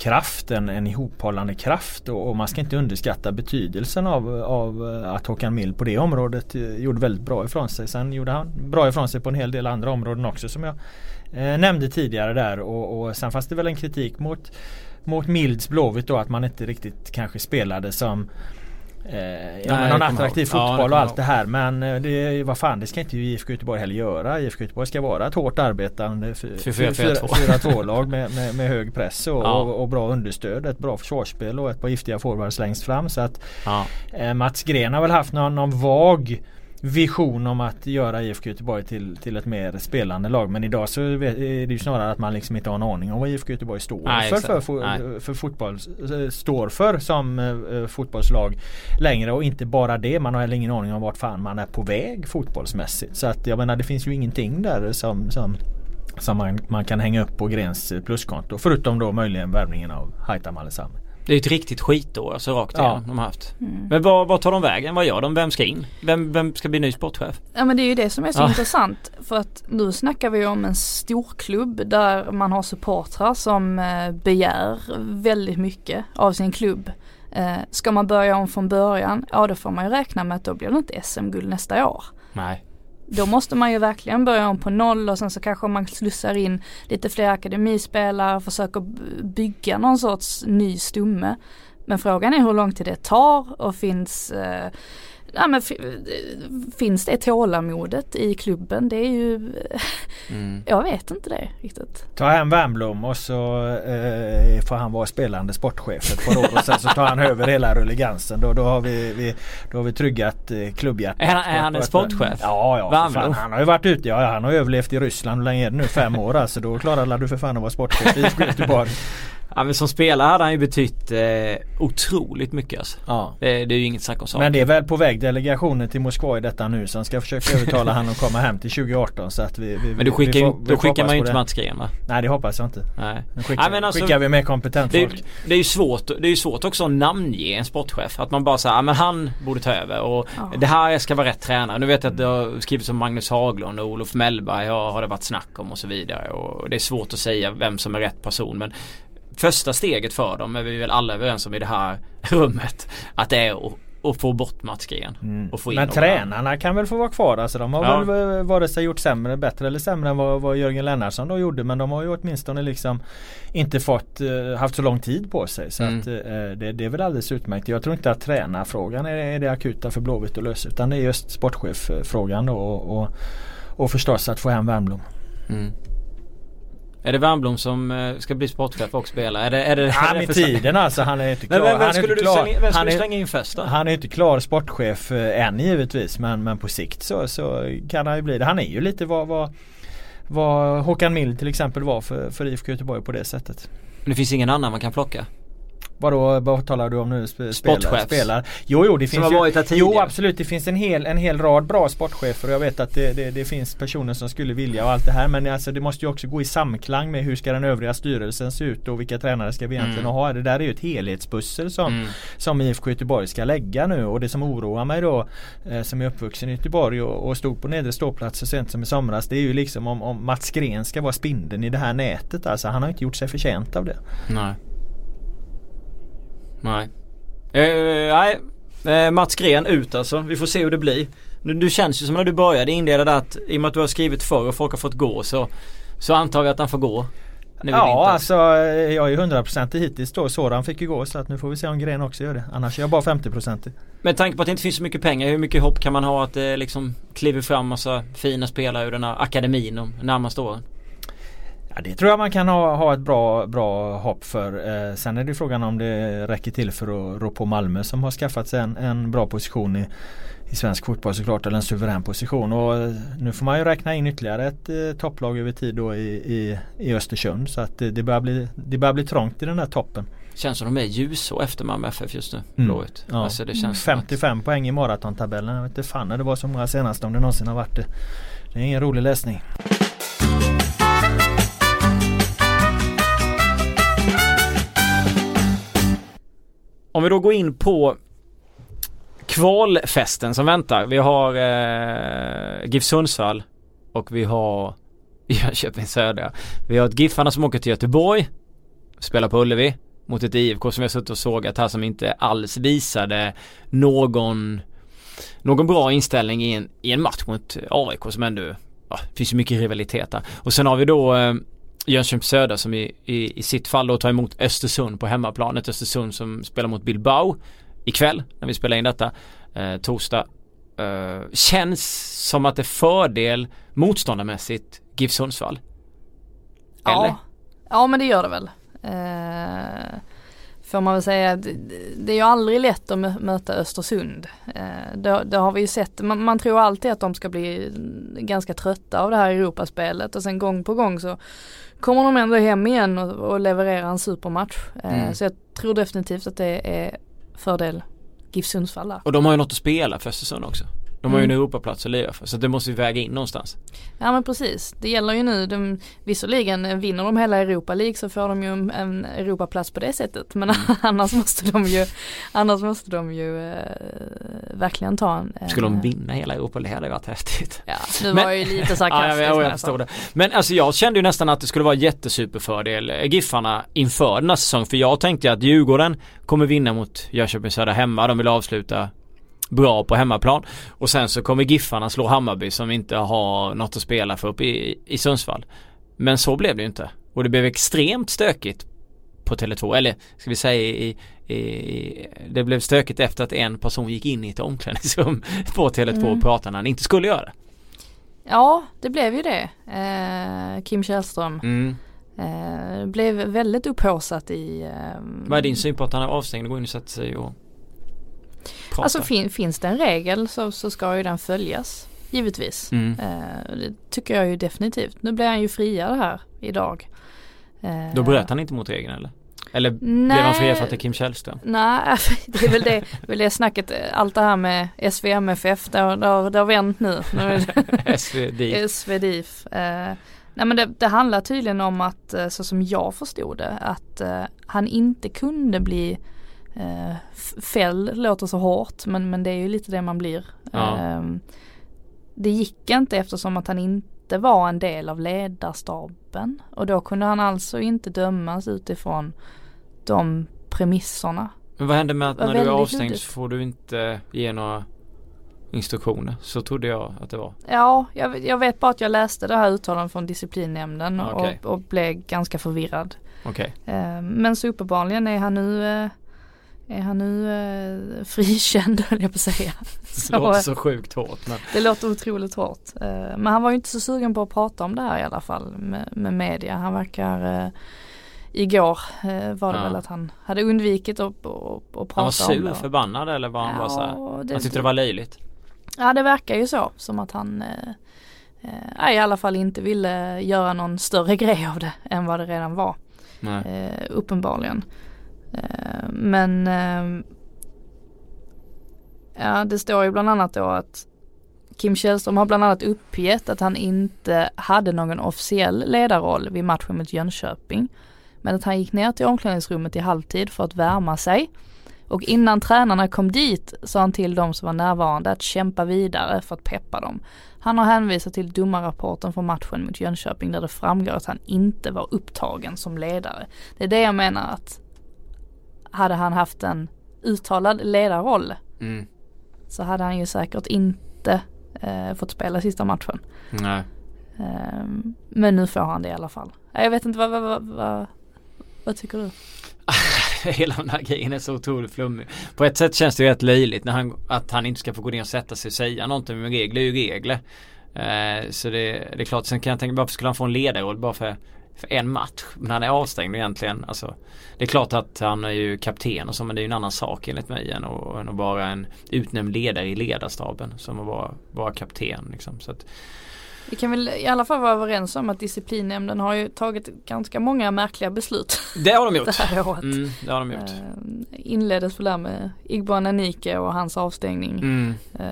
[SPEAKER 3] kraft, en, en ihophållande kraft och, och man ska inte underskatta betydelsen av, av eh, att Håkan Mild på det området eh, gjorde väldigt bra ifrån sig. Sen gjorde han bra ifrån sig på en hel del andra områden också som jag eh, nämnde tidigare där och, och sen fanns det väl en kritik mot mot Milds Blåvitt då att man inte riktigt kanske spelade som Eh, ja,
[SPEAKER 1] Nej,
[SPEAKER 3] någon attraktiv.
[SPEAKER 1] Ja,
[SPEAKER 3] fotboll
[SPEAKER 1] kommer
[SPEAKER 3] och allt det här men eh, det, vad fan det ska inte IFK Göteborg heller göra. IFK Göteborg ska vara ett hårt arbetande
[SPEAKER 1] 4-4-2.
[SPEAKER 3] 4-2 lag med, med, med hög press och,
[SPEAKER 1] Ja.
[SPEAKER 3] och, och bra understöd. Ett bra försvarsspel och ett par giftiga forwards längst fram. Så att
[SPEAKER 1] Ja.
[SPEAKER 3] eh, Mats Gren har väl haft någon, någon vag vision om att göra IFK Göteborg till, till ett mer spelande lag. Men idag så är det ju snarare att man liksom inte har en aning om vad IFK Göteborg står
[SPEAKER 1] Nej,
[SPEAKER 3] för, för, för, för fotboll. eh, Står för som eh, fotbollslag längre och inte bara det. Man har heller ingen aning om vart fan man är på väg fotbollsmässigt. Så att jag menar det finns ju ingenting där som, som som man, man kan hänga upp på Grens pluskonto. Förutom då möjligen värvningen av Haitham Alesami.
[SPEAKER 1] Det är ett riktigt skitår alltså rakt
[SPEAKER 3] Ja.
[SPEAKER 1] igenom de har haft.
[SPEAKER 2] Mm.
[SPEAKER 1] Men vad, vad tar de vägen? Vad gör de? Vem ska in? Vem, vem ska bli ny sportchef?
[SPEAKER 2] Ja men det är ju det som är så
[SPEAKER 1] Ja.
[SPEAKER 2] intressant för att nu snackar vi om en storklubb där man har supportrar som eh, begär väldigt mycket av sin klubb. Eh, ska man börja om från början, ja då får man ju räkna med att då blir det inte SM-guld nästa år.
[SPEAKER 1] Nej.
[SPEAKER 2] Då måste man ju verkligen börja om på noll och sen så kanske man slussar in lite fler akademispelare och försöker bygga någon sorts ny stomme. Men frågan är hur lång tid det tar och finns eh, Ja, men fi- finns det tålamodet i klubben? Det är ju,
[SPEAKER 1] Mm.
[SPEAKER 2] jag vet inte det riktigt.
[SPEAKER 3] Ta hem Wernbloom och så eh, får han vara spelande sportchef ett par år och sen så tar han över hela rulligansen. Då, då, har, vi, vi, då har vi tryggat eh, klubbhjärtat.
[SPEAKER 1] Är han- är han en sportchef?
[SPEAKER 3] Ja, ja. Fan, han har ju varit ute. Ja, ja, han har överlevt i Ryssland. Hur länge är det nu? Fem år alltså. Då klarar du för fan att vara sportchef i IFK Göteborg.
[SPEAKER 1] Ja men som spelare hade han ju betytt eh, otroligt mycket alltså.
[SPEAKER 3] Ja.
[SPEAKER 1] det, det är ju inget snack om saken.
[SPEAKER 3] Men det är väl på väg delegationen till Moskva i detta nu som ska försöka övertala han att komma hem till 2018 så att vi, vi
[SPEAKER 1] Men du skickar,
[SPEAKER 3] vi får- vi
[SPEAKER 1] då skickar man ju inte. Mats Gren va?
[SPEAKER 3] Nej det hoppas jag inte.
[SPEAKER 1] Nej.
[SPEAKER 3] Nu skickar,
[SPEAKER 1] Nej, men alltså-
[SPEAKER 3] skickar vi med kompetent
[SPEAKER 1] Det är,
[SPEAKER 3] folk.
[SPEAKER 1] det är ju svårt, det är ju svårt också att namnge en sportchef. Att man bara säger, ja men han borde ta över och
[SPEAKER 2] Ja.
[SPEAKER 1] det här ska vara rätt tränare. Nu vet jag att det har skrivits om Magnus Haglund och Olof Mellberg har, har det varit snack om och så vidare. Och det är svårt att säga vem som är rätt person men första steget för dem är vi väl alla överens om i det här rummet. Att det är att, få bort Mats Gren.
[SPEAKER 3] Mm.
[SPEAKER 1] Och få in
[SPEAKER 3] Men tränarna kan väl få vara kvar. Alltså de har
[SPEAKER 1] Ja.
[SPEAKER 3] väl eh, vare sig gjort sämre, bättre eller sämre än vad, vad Jörgen Lennartsson då gjorde. Men de har ju åtminstone liksom inte fått eh, haft så lång tid på sig. Så
[SPEAKER 1] Mm.
[SPEAKER 3] att, eh, det, det är väl alldeles utmärkt. Jag tror inte att tränarfrågan är, är det akuta för Blåvitt att lösa. Utan det är just sportcheffrågan då och, och, och förstås att få hem Wernbloom.
[SPEAKER 1] Mm. Är det Wernbloom som eh, ska bli sportchef och spela? Är det, är det,
[SPEAKER 3] Ja, med tiden alltså. Han är inte
[SPEAKER 1] Men
[SPEAKER 3] klar.
[SPEAKER 1] vem, vem
[SPEAKER 3] är
[SPEAKER 1] skulle du
[SPEAKER 3] klar.
[SPEAKER 1] slänga, vem
[SPEAKER 3] han,
[SPEAKER 1] skulle du
[SPEAKER 3] är,
[SPEAKER 1] slänga in först då?
[SPEAKER 3] han är inte klar sportchef eh, än givetvis. Men, men på sikt så, så kan han ju bli det. Han är ju lite vad, vad, vad Håkan Mild till exempel var för, för IFK Göteborg på det sättet.
[SPEAKER 1] Men det finns ingen annan man kan plocka?
[SPEAKER 3] Vadå, vad talar du om nu? Sp
[SPEAKER 1] Sportchef.
[SPEAKER 3] Spelar? Jo, jo, det
[SPEAKER 1] Som
[SPEAKER 3] finns
[SPEAKER 1] har
[SPEAKER 3] ju. Jo, absolut. Det finns en hel, en hel rad bra sportchefer och jag vet att det, det, det finns personer som skulle vilja och allt det här. Men alltså, det måste ju också gå i samklang med hur ska den övriga styrelsen se ut och vilka tränare ska vi egentligen
[SPEAKER 1] Mm.
[SPEAKER 3] ha? Det där är ju ett helhetspussel som,
[SPEAKER 1] Mm.
[SPEAKER 3] som IFK Göteborg ska lägga nu och det som oroar mig då eh, som är uppvuxen i Göteborg och, och stod på nedre ståplats så sent som i somras det är ju liksom om, om Mats Gren ska vara spindeln i det här nätet alltså han har inte gjort sig förtjänt av det.
[SPEAKER 1] Nej. Nej. Eh, nej. Eh, Mats Gren ut alltså. Vi får se hur det blir. Du, du känns ju som när du började inleda där att i och med att du har skrivit förr och folk har fått gå så Så antar vi att han får gå. Nu
[SPEAKER 3] Ja alltså eh, jag är 100% hittills då. Soran fick ju gå så att nu får vi se om Gren också gör det. Annars är jag bara 50%
[SPEAKER 1] Med tanke på att det inte finns så mycket pengar, hur mycket hopp kan man ha att det liksom kliver fram massa fina spelare ur den här akademin de närmaste åren?
[SPEAKER 3] Ja, det tror jag man kan ha, ha ett bra, bra hopp för. Eh, sen är det frågan om det räcker till för att rå på Malmö som har skaffat sig en, en bra position i, i svensk fotboll såklart. Eller en suverän position. Och eh, nu får man ju räkna in ytterligare ett eh, topplag över tid då i, i, i Östersund. Så att det, det, börjar bli, det börjar bli trångt i den där toppen.
[SPEAKER 1] Känns som de är ljuså efter Malmö FF just nu.
[SPEAKER 3] Mm.
[SPEAKER 1] Blåvitt.
[SPEAKER 3] Ja.
[SPEAKER 1] Alltså det känns som att-
[SPEAKER 3] 55 poäng i maratontabellen. Jag vet inte fan när det var så många senast om det någonsin har varit det. Det är ingen rolig läsning.
[SPEAKER 1] Om vi då går in på kvalfesten som väntar. Vi har eh, GIF Sundsvall och vi har Jönköping Södra. Vi har ett Giffarna som åker till Göteborg, spelar på Ullevi mot ett IFK som vi har suttit och sågat här som inte alls visade någon någon bra inställning i en, i en match mot AIK som ändå, ja, finns ju mycket rivalitet där. Och sen har vi då eh, Jönköping Södra som i, i, i sitt fall då tar emot Östersund på hemmaplan. Ett Östersund som spelar mot Bilbao ikväll när vi spelar in detta. Eh, torsdag. Eh, känns som att det är fördel motståndarmässigt GIF Sundsvall. Eller?
[SPEAKER 2] Ja. ja men det gör det väl. Eh, får man väl säga, det, det är ju aldrig lätt att mö- möta Östersund. Eh, det, det har vi ju sett, man, man tror alltid att de ska bli ganska trötta av det här Europaspelet och sen gång på gång så kommer de ändå hem igen och, och levererar en supermatch. Eh,
[SPEAKER 1] Mm.
[SPEAKER 2] Så jag tror definitivt att det är fördel GIF Sundsvall där.
[SPEAKER 1] Och de har ju något att spela för Östersund också. De har ju en
[SPEAKER 2] Mm.
[SPEAKER 1] Europaplats att lira för så det måste vi väga in någonstans.
[SPEAKER 2] Ja men precis, det gäller ju nu, de, visserligen eh, vinner de hela Europa League så får de ju en, Europaplats på det sättet men annars måste de ju, annars måste de ju eh, verkligen ta en, en
[SPEAKER 1] Skulle de
[SPEAKER 2] eh,
[SPEAKER 1] vinna hela Europa det hade varit häftigt.
[SPEAKER 2] Ja, nu
[SPEAKER 1] Men-
[SPEAKER 2] var ju lite
[SPEAKER 1] Ja,
[SPEAKER 2] sarkastisk.
[SPEAKER 1] jag, jag,
[SPEAKER 2] men
[SPEAKER 1] jag det. Men alltså jag kände ju nästan att det skulle vara jättesuperfördel Giffarna inför den här säsongen. För jag tänkte ju att Djurgården kommer vinna mot Jönköping Södra hemma. De vill avsluta bra på hemmaplan. Och sen så kommer Giffarna slå Hammarby som inte har något att spela för uppe i, i Sundsvall. Men så blev det ju inte. Och det blev extremt stökigt på Tele2. Eller ska vi säga i, i, det blev stökigt efter att en person gick in i ett omklädningsrum på Tele2
[SPEAKER 2] Mm.
[SPEAKER 1] och pratade när han inte skulle göra det.
[SPEAKER 2] Ja, det blev ju det. Eh, Kim Källström
[SPEAKER 1] Mm.
[SPEAKER 2] eh, blev väldigt upphaussat i eh,
[SPEAKER 1] Vad är din syn på att han är avstängd och går in och sätter sig och pratar?
[SPEAKER 2] Alltså fin, finns det en regel så, så ska ju den följas. Givetvis.
[SPEAKER 1] mm.
[SPEAKER 2] Eh, det tycker jag ju definitivt. Nu blir han ju friad här idag. Eh,
[SPEAKER 1] Då bröt han inte mot regeln eller? Eller blev
[SPEAKER 2] Nej.
[SPEAKER 1] han friad för att det är Kim Källström?
[SPEAKER 2] Nej, det är väl det, väl det snacket, allt det här med SVMFF, det har, det har, det har vänt nu. nu är det-
[SPEAKER 1] SVD.
[SPEAKER 2] SVDIF. Eh, nej men det, det handlar tydligen om att, eh, så som jag förstod det, att eh, han inte kunde bli eh, f- fälld, låter så hårt men, men det är ju lite det man blir.
[SPEAKER 1] Ja.
[SPEAKER 2] Eh, det gick inte eftersom att han inte var en del av ledarstaben och då kunde han alltså inte dömas utifrån de premisserna.
[SPEAKER 1] Men vad händer med att när du är avstängd så får du inte ge några instruktioner? Så trodde jag att det var.
[SPEAKER 2] Ja, jag, vet- jag vet bara att jag läste det här uttalandet från disciplinnämnden
[SPEAKER 1] okej.
[SPEAKER 2] och, och blev ganska förvirrad.
[SPEAKER 1] Okej.
[SPEAKER 2] Eh, Men så uppenbarligen är han nu eh, är han nu eh, frikänd höll jag på att säga.
[SPEAKER 1] Det
[SPEAKER 2] Så,
[SPEAKER 1] låter
[SPEAKER 2] eh,
[SPEAKER 1] så sjukt hårt men.
[SPEAKER 2] det låter otroligt hårt. Eh, Men han var ju inte så sugen på att prata om det här i alla fall med, med media. Han verkar eh, Igår eh, var det
[SPEAKER 1] Ja.
[SPEAKER 2] väl att han hade undvikit att, att, att prata
[SPEAKER 1] Han var
[SPEAKER 2] om
[SPEAKER 1] sur,
[SPEAKER 2] det.
[SPEAKER 1] förbannad eller var han bara så här?
[SPEAKER 2] det,
[SPEAKER 1] Han tyckte det var löjligt?
[SPEAKER 2] Ja det verkar ju så som att han eh, eh, i alla fall inte ville göra någon större grej av det än vad det redan var. Eh, uppenbarligen. Eh, men eh, ja, det står ju bland annat då att Kim Källström har bland annat uppgett att han inte hade någon officiell ledarroll vid matchen mot Jönköping. Men att han gick ner till omklädningsrummet i halvtid för att värma sig. Och innan tränarna kom dit sa han till de som var närvarande att kämpa vidare för att peppa dem. Han har hänvisat till domarrapporten från matchen mot Jönköping där det framgår att han inte var upptagen som ledare. Det är det jag menar att hade han haft en uttalad ledarroll mm. så hade han ju säkert inte eh, fått spela sista matchen.
[SPEAKER 1] Nej.
[SPEAKER 2] Eh, men nu får han det i alla fall. Jag vet inte vad, vad, vad, vad, vad tycker du?
[SPEAKER 1] Hela den här grejen är så otroligt flummig. På ett sätt känns det ju rätt löjligt när han, att han inte ska få gå ner och sätta sig och säga någonting. Men regler är ju regler. Eh, så det, det, är klart. Sen kan jag tänka varför skulle han få en ledarroll bara för, för en match? Men han är avstängd egentligen. Alltså, det är klart att han är ju kapten och så men det är ju en annan sak enligt mig än att, än att vara en utnämnd ledare i ledarstaben. Som att vara, vara kapten liksom. Så att,
[SPEAKER 2] vi kan väl i alla fall vara överens om att disciplinnämnden har ju tagit ganska många märkliga beslut.
[SPEAKER 1] Det har de gjort.
[SPEAKER 2] det här året.
[SPEAKER 1] Mm, det har de gjort.
[SPEAKER 2] Uh, inleddes väl där med Igbo Nanike och hans avstängning. Mm. Uh,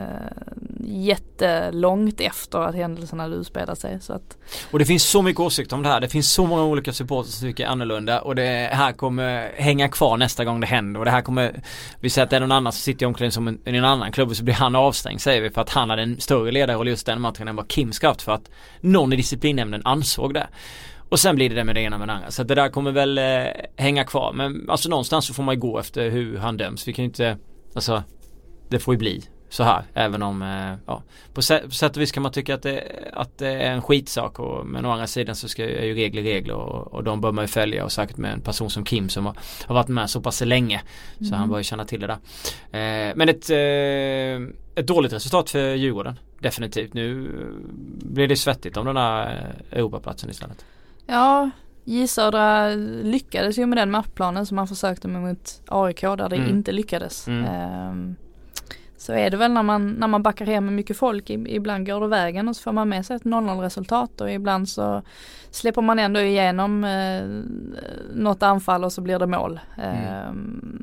[SPEAKER 2] jättelångt efter att händelserna hade utspelat sig. Så att...
[SPEAKER 1] Och det finns så mycket åsikter om det här. Det finns så många olika supportrar som tycker annorlunda och det här kommer hänga kvar nästa gång det händer och det här kommer Vi säger att det är någon annan som sitter i omklädningsrummet i en annan klubb och så blir han avstängd säger vi för att han hade en större ledarroll just den matchen än vad Kim ska haft för att någon i disciplinnämnden ansåg det. Och sen blir det det med det ena med det andra. Så det där kommer väl eh, hänga kvar. Men alltså någonstans så får man ju gå efter hur han döms. Vi kan ju inte, alltså det får ju bli så här. Även om, eh, ja, på sätt, och vis kan man tycka att det, att det är en skitsak. Och, men å andra sidan så ska, är ju regler regler och, och de bör man ju följa. Och säkert med en person som Kim som har, har varit med så pass länge. Så mm. han bör ju känna till det där. Eh, men ett, eh, ett dåligt resultat för Djurgården. Definitivt. Nu blir det svettigt om den här Europaplatsen istället.
[SPEAKER 2] Ja, J Södra lyckades ju med den matchplanen som man försökte med mot AIK där det mm. inte lyckades. Mm. Um, så är det väl när man, när man backar hem med mycket folk. Ibland går det vägen och så får man med sig ett 0-0 resultat och ibland så släpper man ändå igenom eh, något anfall och så blir det mål. Mm. Eh,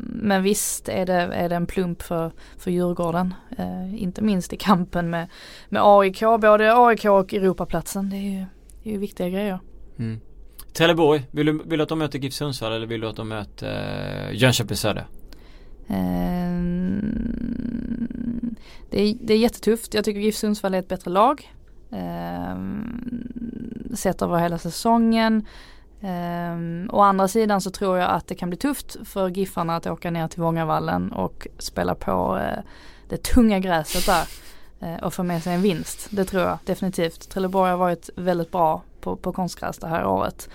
[SPEAKER 2] men visst är det, är det en plump för, för Djurgården. Eh, inte minst i kampen med, med AIK, både AIK och Europaplatsen. Det är ju, det är ju viktiga grejer.
[SPEAKER 1] Mm. Trelleborg, vill du, vill du att de möter GIF Sundsvall eller vill du att de möter eh, Jönköping Södra?
[SPEAKER 2] Ehm, det, är, det är jättetufft. Jag tycker GIF Sundsvall är ett bättre lag. Ehm, sett över hela säsongen. Um, å andra sidan så tror jag att det kan bli tufft för Giffarna att åka ner till Vångavallen och spela på uh, det tunga gräset där uh, och få med sig en vinst. Det tror jag definitivt. Trelleborg har varit väldigt bra på, på konstgräs det här året.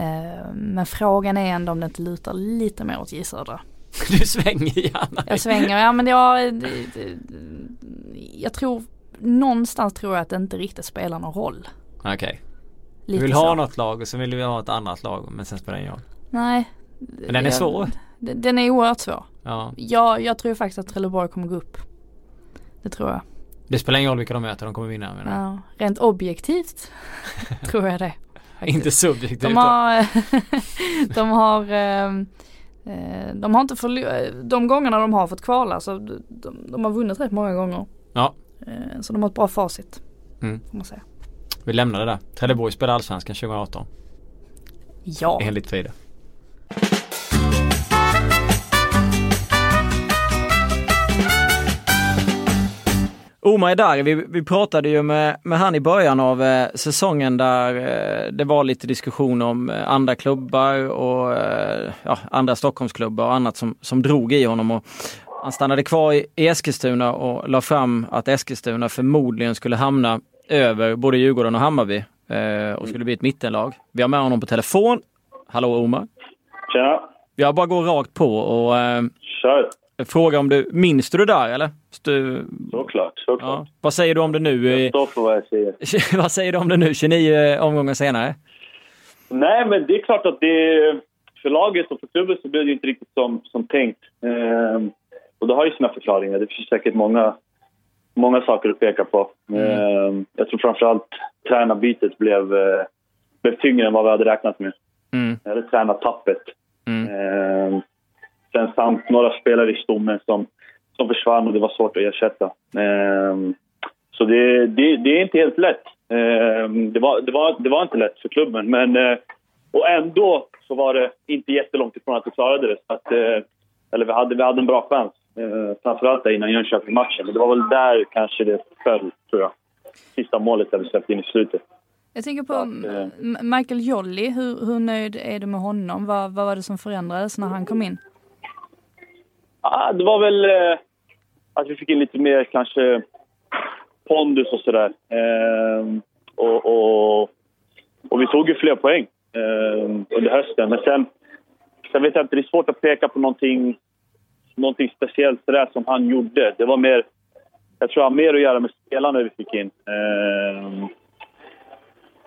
[SPEAKER 2] Uh, men frågan är ändå om det inte lutar lite mer åt J Södra.
[SPEAKER 1] Du svänger gärna.
[SPEAKER 2] Jag svänger, ja men jag, jag tror, någonstans tror jag att det inte riktigt spelar någon roll.
[SPEAKER 1] Okej. Okay. Du vill så. ha något lag och så vill du ha ett annat lag men sen spelar det ingen roll.
[SPEAKER 2] Nej.
[SPEAKER 1] Men den är svår.
[SPEAKER 2] Den är oerhört svår.
[SPEAKER 1] Ja.
[SPEAKER 2] Jag, jag tror faktiskt att Trelleborg kommer gå upp. Det tror jag.
[SPEAKER 1] Det spelar ingen roll vilka de möter, de kommer vinna.
[SPEAKER 2] Ja, rent objektivt tror jag det.
[SPEAKER 1] Inte subjektivt.
[SPEAKER 2] De har, de har um, de har inte förlorat, de gångerna de har fått kvala så de, de, har vunnit rätt många gånger.
[SPEAKER 1] Ja.
[SPEAKER 2] Eh, så de har ett bra facit.
[SPEAKER 1] Mm.
[SPEAKER 2] Får man säga.
[SPEAKER 1] Vi lämnar det där. Trelleborg spelade Allsvenskan 2018.
[SPEAKER 2] Ja.
[SPEAKER 1] Enligt Frida. Omar Edari, vi, vi pratade ju med, med han i början av eh, säsongen där eh, det var lite diskussion om eh, andra klubbar och eh, ja, andra Stockholmsklubbar och annat som, som drog i honom. Och han stannade kvar i, i Eskilstuna och la fram att Eskilstuna förmodligen skulle hamna över både Djurgården och Hammarby eh, och skulle bli ett mittenlag. Vi har med honom på telefon. Hallå Omar!
[SPEAKER 5] Tja!
[SPEAKER 1] Jag bara går rakt på och eh,
[SPEAKER 5] Kör!
[SPEAKER 1] Fråga om du, minns du det där eller? Du,
[SPEAKER 5] såklart, såklart. Ja.
[SPEAKER 1] Vad säger du om det nu?
[SPEAKER 5] Jag står för vad jag säger.
[SPEAKER 1] vad säger du om det nu 29 omgångar senare?
[SPEAKER 5] Nej, men det är klart att det för laget och för klubben så blev det inte riktigt som, som tänkt. Ehm, och det har ju sina förklaringar. Det finns säkert många, många saker att peka på. Mm. Ehm, jag tror framförallt tränarbytet blev, eh, blev tyngre än vad vi hade räknat med. Mm. Eller tränartappet. Mm. Ehm, mitten samt några spelare i stommen som, som försvann och det var svårt att ersätta. Eh, så det, det, det, är inte helt lätt. Eh, det, var, det, var, det var inte lätt för klubben, men eh, och ändå så var det inte jättelångt ifrån att vi klarade det. Att, eh, eller vi hade, vi hade en bra chans, eh, framförallt innan Jönköping-matchen. Men det var väl där kanske det föll, tror jag. Sista målet där vi släppte in i slutet.
[SPEAKER 2] Jag tänker på att, eh, Michael Jolly, hur, hur nöjd är du med honom? Vad, vad var det som förändrades när han kom in?
[SPEAKER 5] Ah, det var väl eh, att vi fick in lite mer kanske pondus och sådär. Eh, och, och, och, vi tog ju fler poäng eh, under hösten. Men sen, sen vet jag inte, det är svårt att peka på någonting, någonting speciellt sådär som han gjorde. Det var mer, jag tror han har mer att göra med spelarna vi fick in. Eh,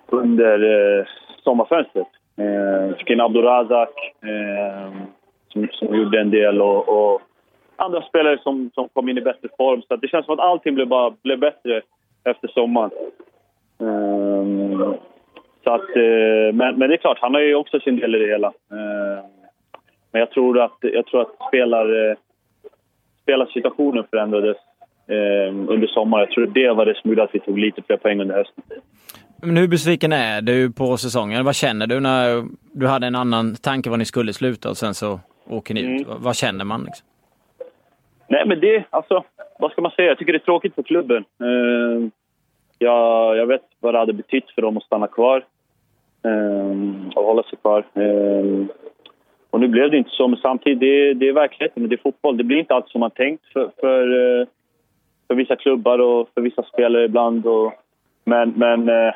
[SPEAKER 5] under eh, sommarfönstret. Eh, fick in Abdurazak eh, som, som gjorde en del och, och, andra spelare som, som kom in i bättre form. Så det känns som att allting blev, bara, blev bättre efter sommaren. Eh, så att, eh, men, men det är klart, han har ju också sin del i det hela. Eh, men jag tror att, jag tror att spelar, spelarsituationen förändrades under sommaren. Jag tror det var det som gjorde att vi tog lite fler poäng under hösten.
[SPEAKER 1] Men hur besviken är du på säsongen? Vad känner du när du hade en annan tanke var ni skulle sluta och sen så åker ni ut? Mm. Vad känner man? Liksom?
[SPEAKER 5] Nej, men det, alltså, vad ska man säga? Jag tycker det är tråkigt för klubben. Ehm, uh, jag, jag vet vad det hade betytt för dem att stanna kvar uh, och hålla sig kvar. Uh, och nu blev det inte så, men samtidigt, det, det är verkligheten, det är fotboll. Det blir inte alltid som man tänkt för, för, eh, för vissa klubbar och för vissa spelare ibland. Och, men men eh,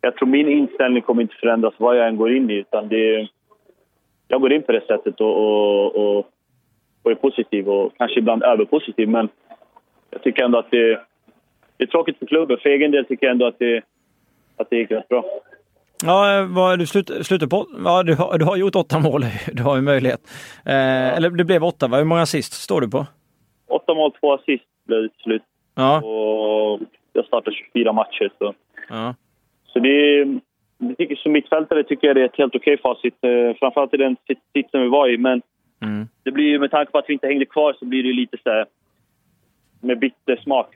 [SPEAKER 5] jag tror min inställning kommer inte förändras vad jag än går in i. Utan det, jag går in på det sättet och, och, och, och är positiv och kanske ibland överpositiv. Men jag tycker ändå att det, det är tråkigt för klubben. För egen del tycker jag ändå att det, att det gick rätt bra.
[SPEAKER 1] Ja, vad, du slut, slutar på, ja, du, har, du har gjort åtta mål, du har ju möjlighet. Eh, ja. Eller det blev åtta, va? hur många assist står du på?
[SPEAKER 5] Åtta mål, två assist blev det till slut.
[SPEAKER 1] Ja.
[SPEAKER 5] Och jag startade 24 matcher. Så.
[SPEAKER 1] Ja.
[SPEAKER 5] Så det, det tycker, som mittfältare tycker jag det är ett helt okej facit. Eh, framförallt i den sitsen vi var i. Men mm. det blir med tanke på att vi inte hängde kvar så blir det lite så här, med bitter smak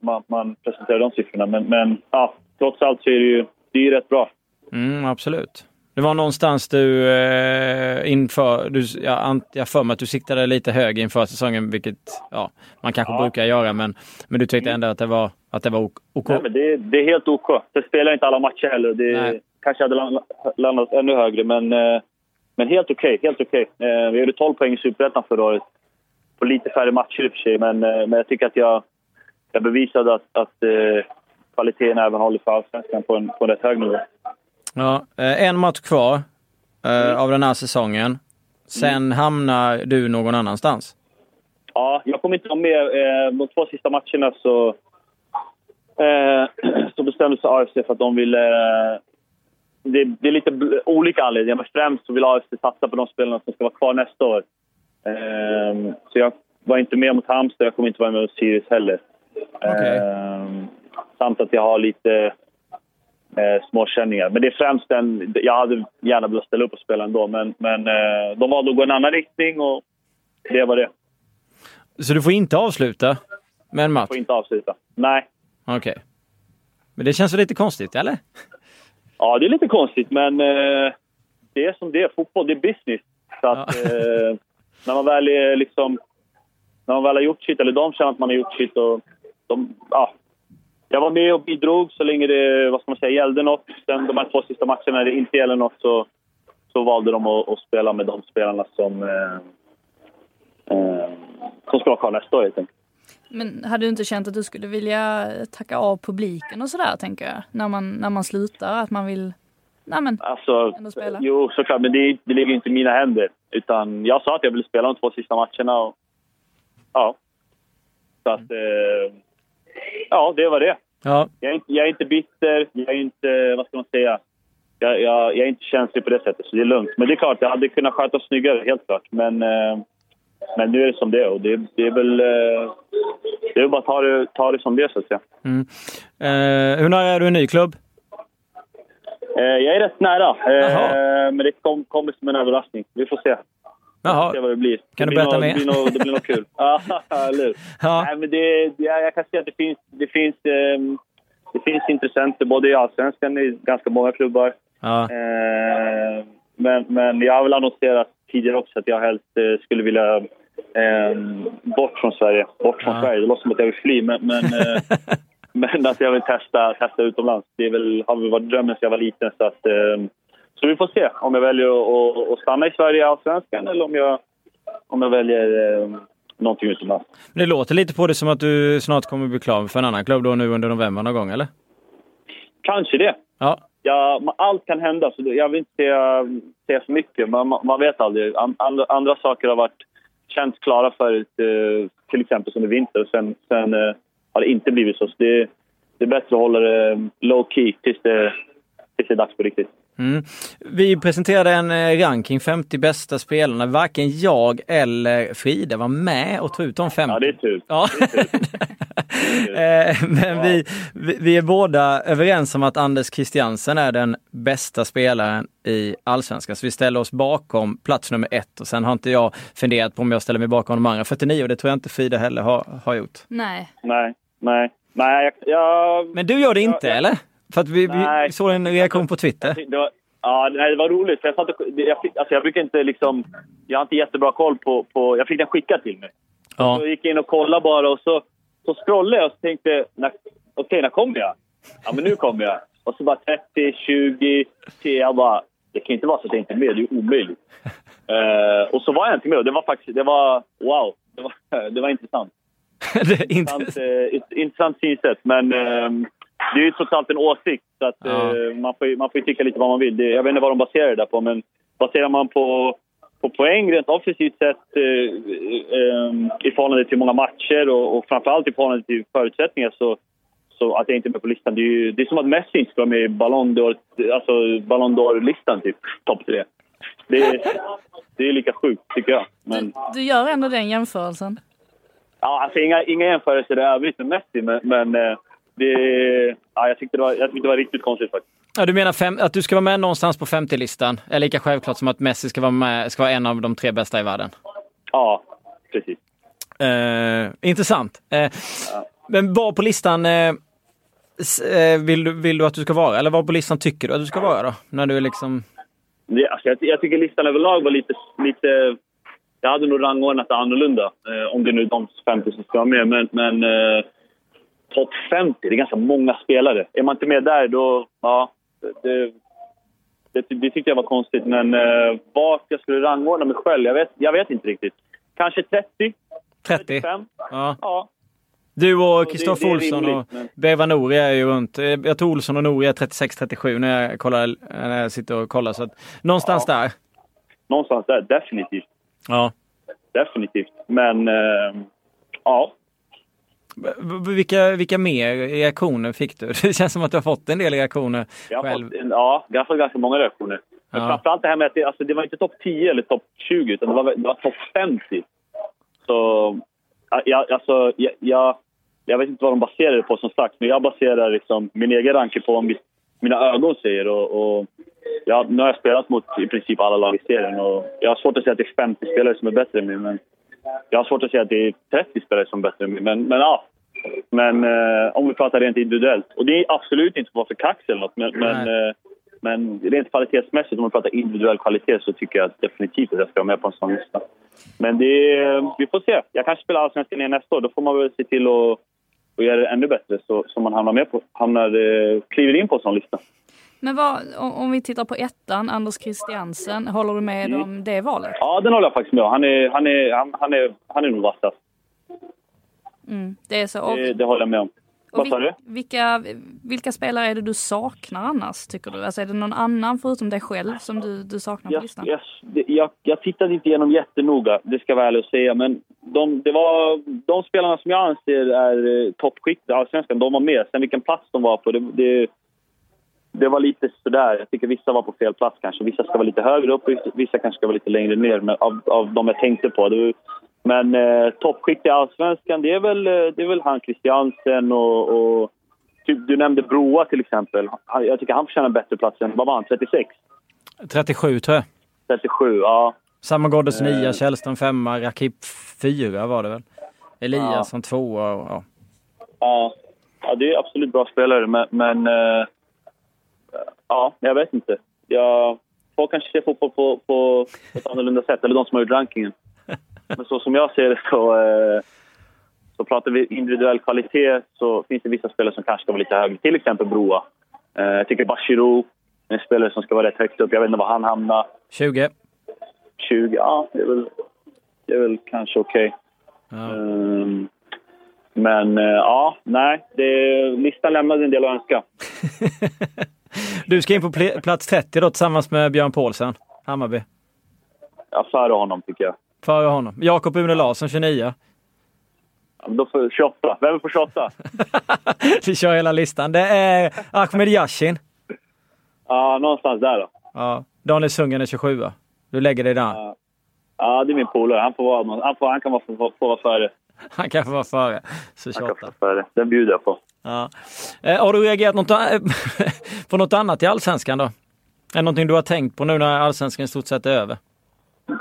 [SPEAKER 5] man, man presenterar de siffrorna. Men, men ja, trots allt så är det ju, det är rätt bra.
[SPEAKER 1] Mm, absolut. Det var någonstans du eh, inför, du, jag, jag för mig att du siktade lite högre inför säsongen, vilket ja, man kanske ja. brukar göra, men, men du tyckte ändå att det var, att det var OK?
[SPEAKER 5] Nej, men det, det är helt OK. Det spelar inte alla matcher heller. Det Nej. kanske hade landat ännu högre, men, eh, men helt okej. Okay, helt okay. Eh, vi gjorde 12 poäng i Superettan förra året. På lite färre matcher i och för sig, men, eh, men jag tycker att jag, jag bevisade att, att eh, kvaliteten även håller för allsvenskan på en, på en rätt hög nivå.
[SPEAKER 1] Ja, eh, en match kvar eh, mm. av den här säsongen. Sen mm. hamnar du någon annanstans.
[SPEAKER 5] Ja, jag kommer inte vara med. Eh, de två sista matcherna så, så bestämde sig AFC för att de ville... Det, det, är lite olika anledningar, men främst så vill AFC satsa på de spelarna som ska vara kvar nästa år. Eh, så jag var inte med mot Halmstad, jag kommer inte vara med mot Sirius heller.
[SPEAKER 1] Okay.
[SPEAKER 5] Eh, samt att jag har lite eh, småkänningar. Men det är främst den... Jag hade gärna velat ställa upp och spela ändå, men, men eh, de valde att gå en annan riktning och det var det.
[SPEAKER 1] Så du får inte avsluta med en match? Jag
[SPEAKER 5] får inte avsluta. Nej.
[SPEAKER 1] Okej. Okay. Men det känns väl lite konstigt, eller?
[SPEAKER 5] Ja, det är lite konstigt, men eh, det är som det är. Fotboll, det är business. Så att, ja. eh, när man väl är liksom... När man väl har gjort sitt, eller de känner att man har gjort sitt och de, ja, jag var med och bidrog så länge det vad ska man säga, gällde något. Sen de här två sista matcherna när det inte gäller något så, så valde de att, att spela med de spelarna som, eh, eh, som ska vara kvar nästa år helt enkelt.
[SPEAKER 2] Men hade du inte känt att du skulle vilja tacka av publiken och sådär, tänker jag? När man, när man slutar, att man vill nej men,
[SPEAKER 5] alltså, ändå spela? Jo, såklart, men det, det ligger inte i mina händer. Utan jag sa att jag ville spela de två sista matcherna och ja. Så att, eh, ja, det var det.
[SPEAKER 1] Ja.
[SPEAKER 5] Jag, är, jag är inte bitter, jag är inte, vad ska man säga, jag, jag, jag, är inte känslig på det sättet, så det är lugnt. Men det är klart, jag hade kunnat sköta snyggare, helt klart. Men, eh, men nu är det som det är och det, det är väl... Eh, det är bara att ta det, ta det som det så att säga.
[SPEAKER 1] Mm. Eh, hur nära är du en ny klubb?
[SPEAKER 5] Eh, jag är rätt nära, eh, men det kom, kommer som en överraskning. Vi får se. Jaha. Se vad det blir.
[SPEAKER 1] Kan
[SPEAKER 5] det
[SPEAKER 1] du berätta mer?
[SPEAKER 5] Det blir nog, det blir kul. ja, eller ja. Nej, men det, det, jag kan se att det finns, det finns, um, det finns intressenter både i Allsvenskan, i ganska många klubbar. Ja. Uh, men, men jag har väl annonserat tidigare också att jag helst uh, skulle vilja bort från Sverige. Bort från ja. Sverige. Det låter som att jag vill fly, men, men, uh, men att jag vill testa, testa utomlands. Det väl, har väl varit drömmen sedan jag var liten. Så att, så vi får se om jag väljer att, att stanna i Sverige i Allsvenskan eller om jag, om jag väljer eh, någonting utomlands.
[SPEAKER 1] Det låter lite på det som att du snart kommer bli klar för en annan klubb då nu under november någon gång, eller?
[SPEAKER 5] Kanske det. Ja. ja allt kan hända, så jag vill inte säga, säga för mycket. Man, man vet aldrig. Andra, andra saker har varit känts klara förut, eh, till exempel som i vinter. Sen, sen eh, har det inte blivit så. så det, det är bättre att hålla det low key tills det, tills det är dags på riktigt.
[SPEAKER 1] Mm. Vi presenterade en eh, ranking 50 bästa spelarna. Varken jag eller Frida var med och tog ut de 50.
[SPEAKER 5] Ja, det är tur. Ja.
[SPEAKER 1] Eh, men vi, vi är båda överens om att Anders Christiansen är den bästa spelaren i Allsvenskan. Så vi ställer oss bakom plats nummer ett och sen har inte jag funderat på om jag ställer mig bakom de andra 49 och det tror jag inte Frida heller har, har gjort.
[SPEAKER 2] Nej.
[SPEAKER 5] Nej, nej. Nej, jag, jag,
[SPEAKER 1] Men du gör det inte, jag, eller? För att vi, vi såg en reaktion på Twitter.
[SPEAKER 5] Ja, det var roligt. Jag, satt och, jag, fick, alltså jag brukar inte liksom... Jag har inte jättebra koll på... på jag fick den skickad till mig. Ja. Så gick jag in och kollade bara och så, så scrollade jag och tänkte... Okej, okay, när kommer jag? Ja, men nu kommer jag. Och så bara 30, 20, 10. Jag bara... Det kan inte vara så att jag inte är med. Det är omöjligt. uh, och så var jag inte med. Det var faktiskt... Det var... Wow! Det var, det var intressant. det är intressant, uh, intressant synsätt. Men... Uh, det är ju trots allt en åsikt, så att, ja. eh, man, får, man får tycka lite vad man vill. Det, jag vet inte vad de baserar det där på, men baserar man på, på poäng rent offensivt sett eh, eh, i förhållande till många matcher och, och framförallt i förhållande till förutsättningar så, så att jag inte är med på listan. Det är, ju, det är som att Messi inte ska vara med i Ballon d'Or, alltså Ballon d'Or-listan, typ. Topp tre. Det är, det är lika sjukt, tycker jag. Men...
[SPEAKER 2] Du, du gör ändå den jämförelsen?
[SPEAKER 5] Ja, alltså inga, inga jämförelser i övrigt med Messi, men, men eh, det, ja, jag, tyckte det var, jag tyckte det var riktigt konstigt faktiskt.
[SPEAKER 1] Ja, du menar fem, att du ska vara med någonstans på 50-listan är lika självklart som att Messi ska vara, med, ska vara en av de tre bästa i världen?
[SPEAKER 5] Ja, precis.
[SPEAKER 1] Eh, intressant. Eh, ja. Men var på listan eh, eh, vill, du, vill du att du ska vara? Eller var på listan tycker du att du ska vara då? När du liksom...
[SPEAKER 5] Det, alltså, jag, jag tycker listan överlag var lite... lite jag hade nog rangordnat det annorlunda, eh, om det nu är de 50 som ska vara med. Men, men eh, topp 50. Det är ganska många spelare. Är man inte med där, då... Ja, det, det, det tyckte jag var konstigt. Men eh, vart jag skulle rangordna mig själv, jag vet, jag vet inte riktigt. Kanske 30?
[SPEAKER 1] 30? 35? Ja. ja. Du och Kristoffer Olsson och men... Beva Nouri är ju runt. Jag tror Olsson och Nouri är 36-37 när jag, kollar, när jag sitter och kollar. Så att, någonstans ja. där.
[SPEAKER 5] Någonstans där, definitivt.
[SPEAKER 1] Ja.
[SPEAKER 5] Definitivt. Men eh, ja,
[SPEAKER 1] vilka, vilka mer reaktioner fick du? Det känns som att du har fått en del reaktioner
[SPEAKER 5] jag själv. Fått, ja, ganska, ganska många reaktioner. Men ja. framförallt det här med att det, alltså, det var inte topp 10 eller topp 20 utan det var, det var topp 50. Så jag, alltså, jag, jag, jag, vet inte vad de baserar det på som sagt, men jag baserar liksom min egen ranking på vad mina ögon säger. Och, och ja, nu har jag spelat mot i princip alla lag i serien och jag har svårt att säga att det är 50 spelare som är bättre än mig. Men jag har svårt att säga att det är 30 spelare som är bättre än mig. Men, men ja, men eh, om vi pratar rent individuellt. Och det är absolut inte för att vara för kax eller något, men, men, eh, men, rent kvalitetsmässigt, om man pratar individuell kvalitet, så tycker jag definitivt att jag ska vara med på en sån lista. Men det, vi får se. Jag kanske spelar Allsvenskan igen nästa år. Då får man väl se till att, att göra det ännu bättre så, så man hamnar med på, hamnar, eh, kliver in på en sån lista.
[SPEAKER 2] Men vad, om vi tittar på ettan, Anders Christiansen, håller du med mm. om det valet?
[SPEAKER 5] Ja, den håller jag faktiskt med om. Han är, han är, han, han är, han är nog vassast.
[SPEAKER 2] Mm, det är så. Och,
[SPEAKER 5] det, det håller jag med om. Vad sa du?
[SPEAKER 2] Vilka, vilka spelare är det du saknar annars, tycker du? Alltså är det någon annan förutom dig själv som du, du saknar på listan?
[SPEAKER 5] Yes, yes. Jag, jag tittade inte igenom jättenoga, det ska jag vara ärlig och säga. Men de, det var, de spelarna som jag anser är eh, toppskikt i Allsvenskan, de var med. Sen vilken plats de var på, det, det, det var lite sådär. Jag tycker vissa var på fel plats kanske. Vissa ska vara lite högre upp, vissa kanske ska vara lite längre ner. Men av, av de jag tänkte på. Det, men eh, toppskikt i allsvenskan, det är väl, eh, det är väl han Christiansen och, och typ, du nämnde Broa till exempel. Jag tycker han förtjänar en bättre plats än, vad var han, 36?
[SPEAKER 1] 37 tror jag.
[SPEAKER 5] 37, ja.
[SPEAKER 1] Samma Ghoddos
[SPEAKER 5] Eh.
[SPEAKER 1] nia, Källström femma, Rakip fyra var det väl? Eliasson tvåa och ja.
[SPEAKER 5] Ja, ja det är absolut bra spelare, men, men eh, ja, jag vet inte. Jag, folk kanske ser fotboll på, på ett annorlunda sätt, eller de som har gjort rankingen. Men så som jag ser det så, eh, så pratar vi individuell kvalitet så finns det vissa spelare som kanske ska vara lite högre. Till exempel Broa. Eh, jag tycker Bachirou är en spelare som ska vara rätt högt upp. Jag vet inte var han hamnar.
[SPEAKER 1] 20.
[SPEAKER 5] 20, ja, det är väl, det är väl kanske okej.
[SPEAKER 1] Ja.
[SPEAKER 5] Ehm, men eh, ja, nej. Det, listan lämnade en del att önska.
[SPEAKER 1] du ska in på pl- plats 30 då tillsammans med Björn Paulsen, Hammarby.
[SPEAKER 5] Ja, före honom tycker jag.
[SPEAKER 1] Före honom. Jakob Une Larsson 29.
[SPEAKER 5] Ja, då får 28. Vem är på 28?
[SPEAKER 1] Vi kör hela listan. Det är Ahmed Yashin.
[SPEAKER 5] Ja, någonstans där då.
[SPEAKER 1] Ja. Daniel Sundgren är 27. Du lägger dig där.
[SPEAKER 5] Ja. Ja, det är min polare. Han, får vara, han, får, han kan vara, få, få vara före.
[SPEAKER 1] Han kanske var före. Så
[SPEAKER 5] Han kan
[SPEAKER 1] 28.
[SPEAKER 5] få vara före. Den bjuder jag på.
[SPEAKER 1] Ja. Eh, har du reagerat något, på något annat i Allsvenskan då? Är det någonting du har tänkt på nu när Allsvenskan i stort sett är över?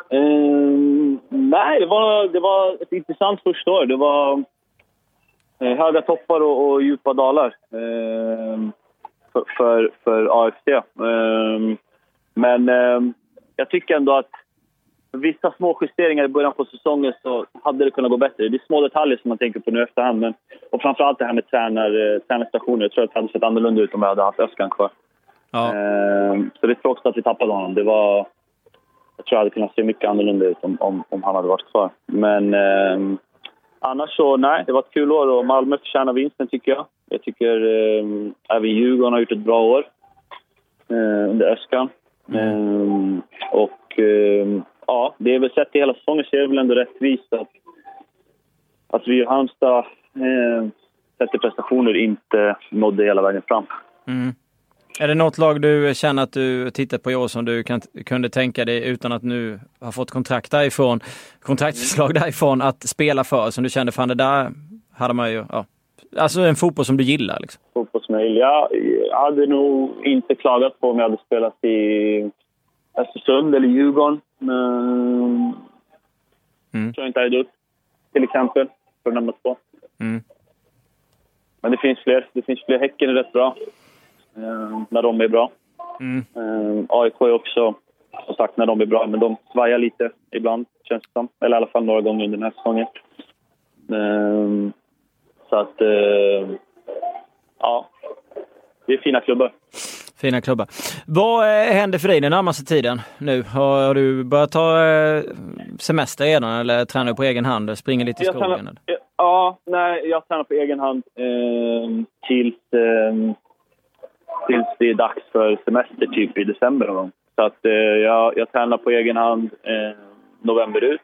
[SPEAKER 5] Um, nej, det var, det var ett intressant första år. Det var eh, höga toppar och, och djupa dalar ehm, för, för, för AFC. Um, ehm, men ehm, jag tycker ändå att vissa små justeringar i början på säsongen så hade det kunnat gå bättre. Det är små detaljer som man tänker på nu efterhand. Men, och framförallt det här med tränar, eh, tränarstationer. Jag tror att det hade sett annorlunda ut om jag hade haft Öskan kvar.
[SPEAKER 1] Ja.
[SPEAKER 5] Ehm, så det är tråkigt att vi tappade honom. Det var, jag tror det hade kunnat se mycket annorlunda ut om, om, om han hade varit kvar. Men ehm, annars så, nej, det var ett kul år och Malmö förtjänar vinsten tycker jag. Jag tycker um, även Djurgården har gjort ett bra år eh, under Öskan. Ehm, och ehm, ja, det är väl sett i hela säsongen så är det väl ändå rättvist att, att vi i Halmstad eh, sett till prestationer inte nådde hela vägen fram.
[SPEAKER 1] Mm. Är det något lag du känner att du tittar på i år som du kan, kunde tänka dig utan att nu ha fått kontrakt därifrån, kontraktförslag därifrån att spela för som du kände fan det där hade man ju, ja. Alltså en fotboll som du gillar liksom.
[SPEAKER 5] fotbollsmail. Jag, jag hade nog inte klagat på om jag hade spelat i Östersund eller Djurgården. Men
[SPEAKER 1] Mm.
[SPEAKER 5] jag inte gjort, till exempel, för att nämna två.
[SPEAKER 1] Mm.
[SPEAKER 5] Men det finns fler. Det finns fler. Häcken är rätt bra eh, när de är bra.
[SPEAKER 1] Mm.
[SPEAKER 5] Eh, AIK är också, som sagt, när de är bra. Men de svajar lite ibland, känns det som. Eller i alla fall några gånger under den här säsongen. Eh, så att, eh, ja. Det är fina klubbar.
[SPEAKER 1] Fina klubbar. Vad eh, händer för dig den närmaste tiden nu? Har, har du börjat ta eh, semester redan eller tränar du på egen hand? Springer lite i skogen?
[SPEAKER 5] tränar, ja, nej, jag tränar på egen hand eh, tills, eh, tills det är dags för semester, typ i december någon gång. Så att eh, jag, jag tränar på egen hand eh, november ut.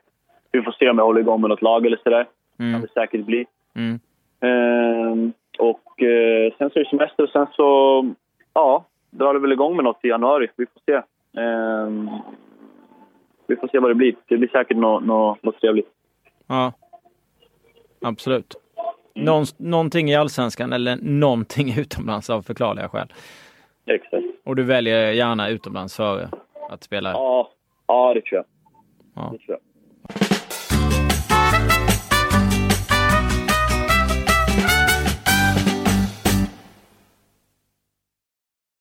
[SPEAKER 5] Vi får se om jag håller igång med något lag eller sådär. Kan
[SPEAKER 1] Mm.
[SPEAKER 5] det säkert bli.
[SPEAKER 1] Mm.
[SPEAKER 5] Eh, och eh, sen så är det semester och sen så, ja, drar väl igång med något i januari. Vi får se. Eh, vi får se vad det blir. Det blir säkert något, något, något trevligt.
[SPEAKER 1] Ja. Absolut. Någon, någonting i allsvenskan eller någonting utomlands av förklarliga skäl.
[SPEAKER 5] Exakt.
[SPEAKER 1] Och du väljer gärna utomlands före att spela.
[SPEAKER 5] Ja, ja det tror jag.
[SPEAKER 1] Ja.
[SPEAKER 5] Det tror jag.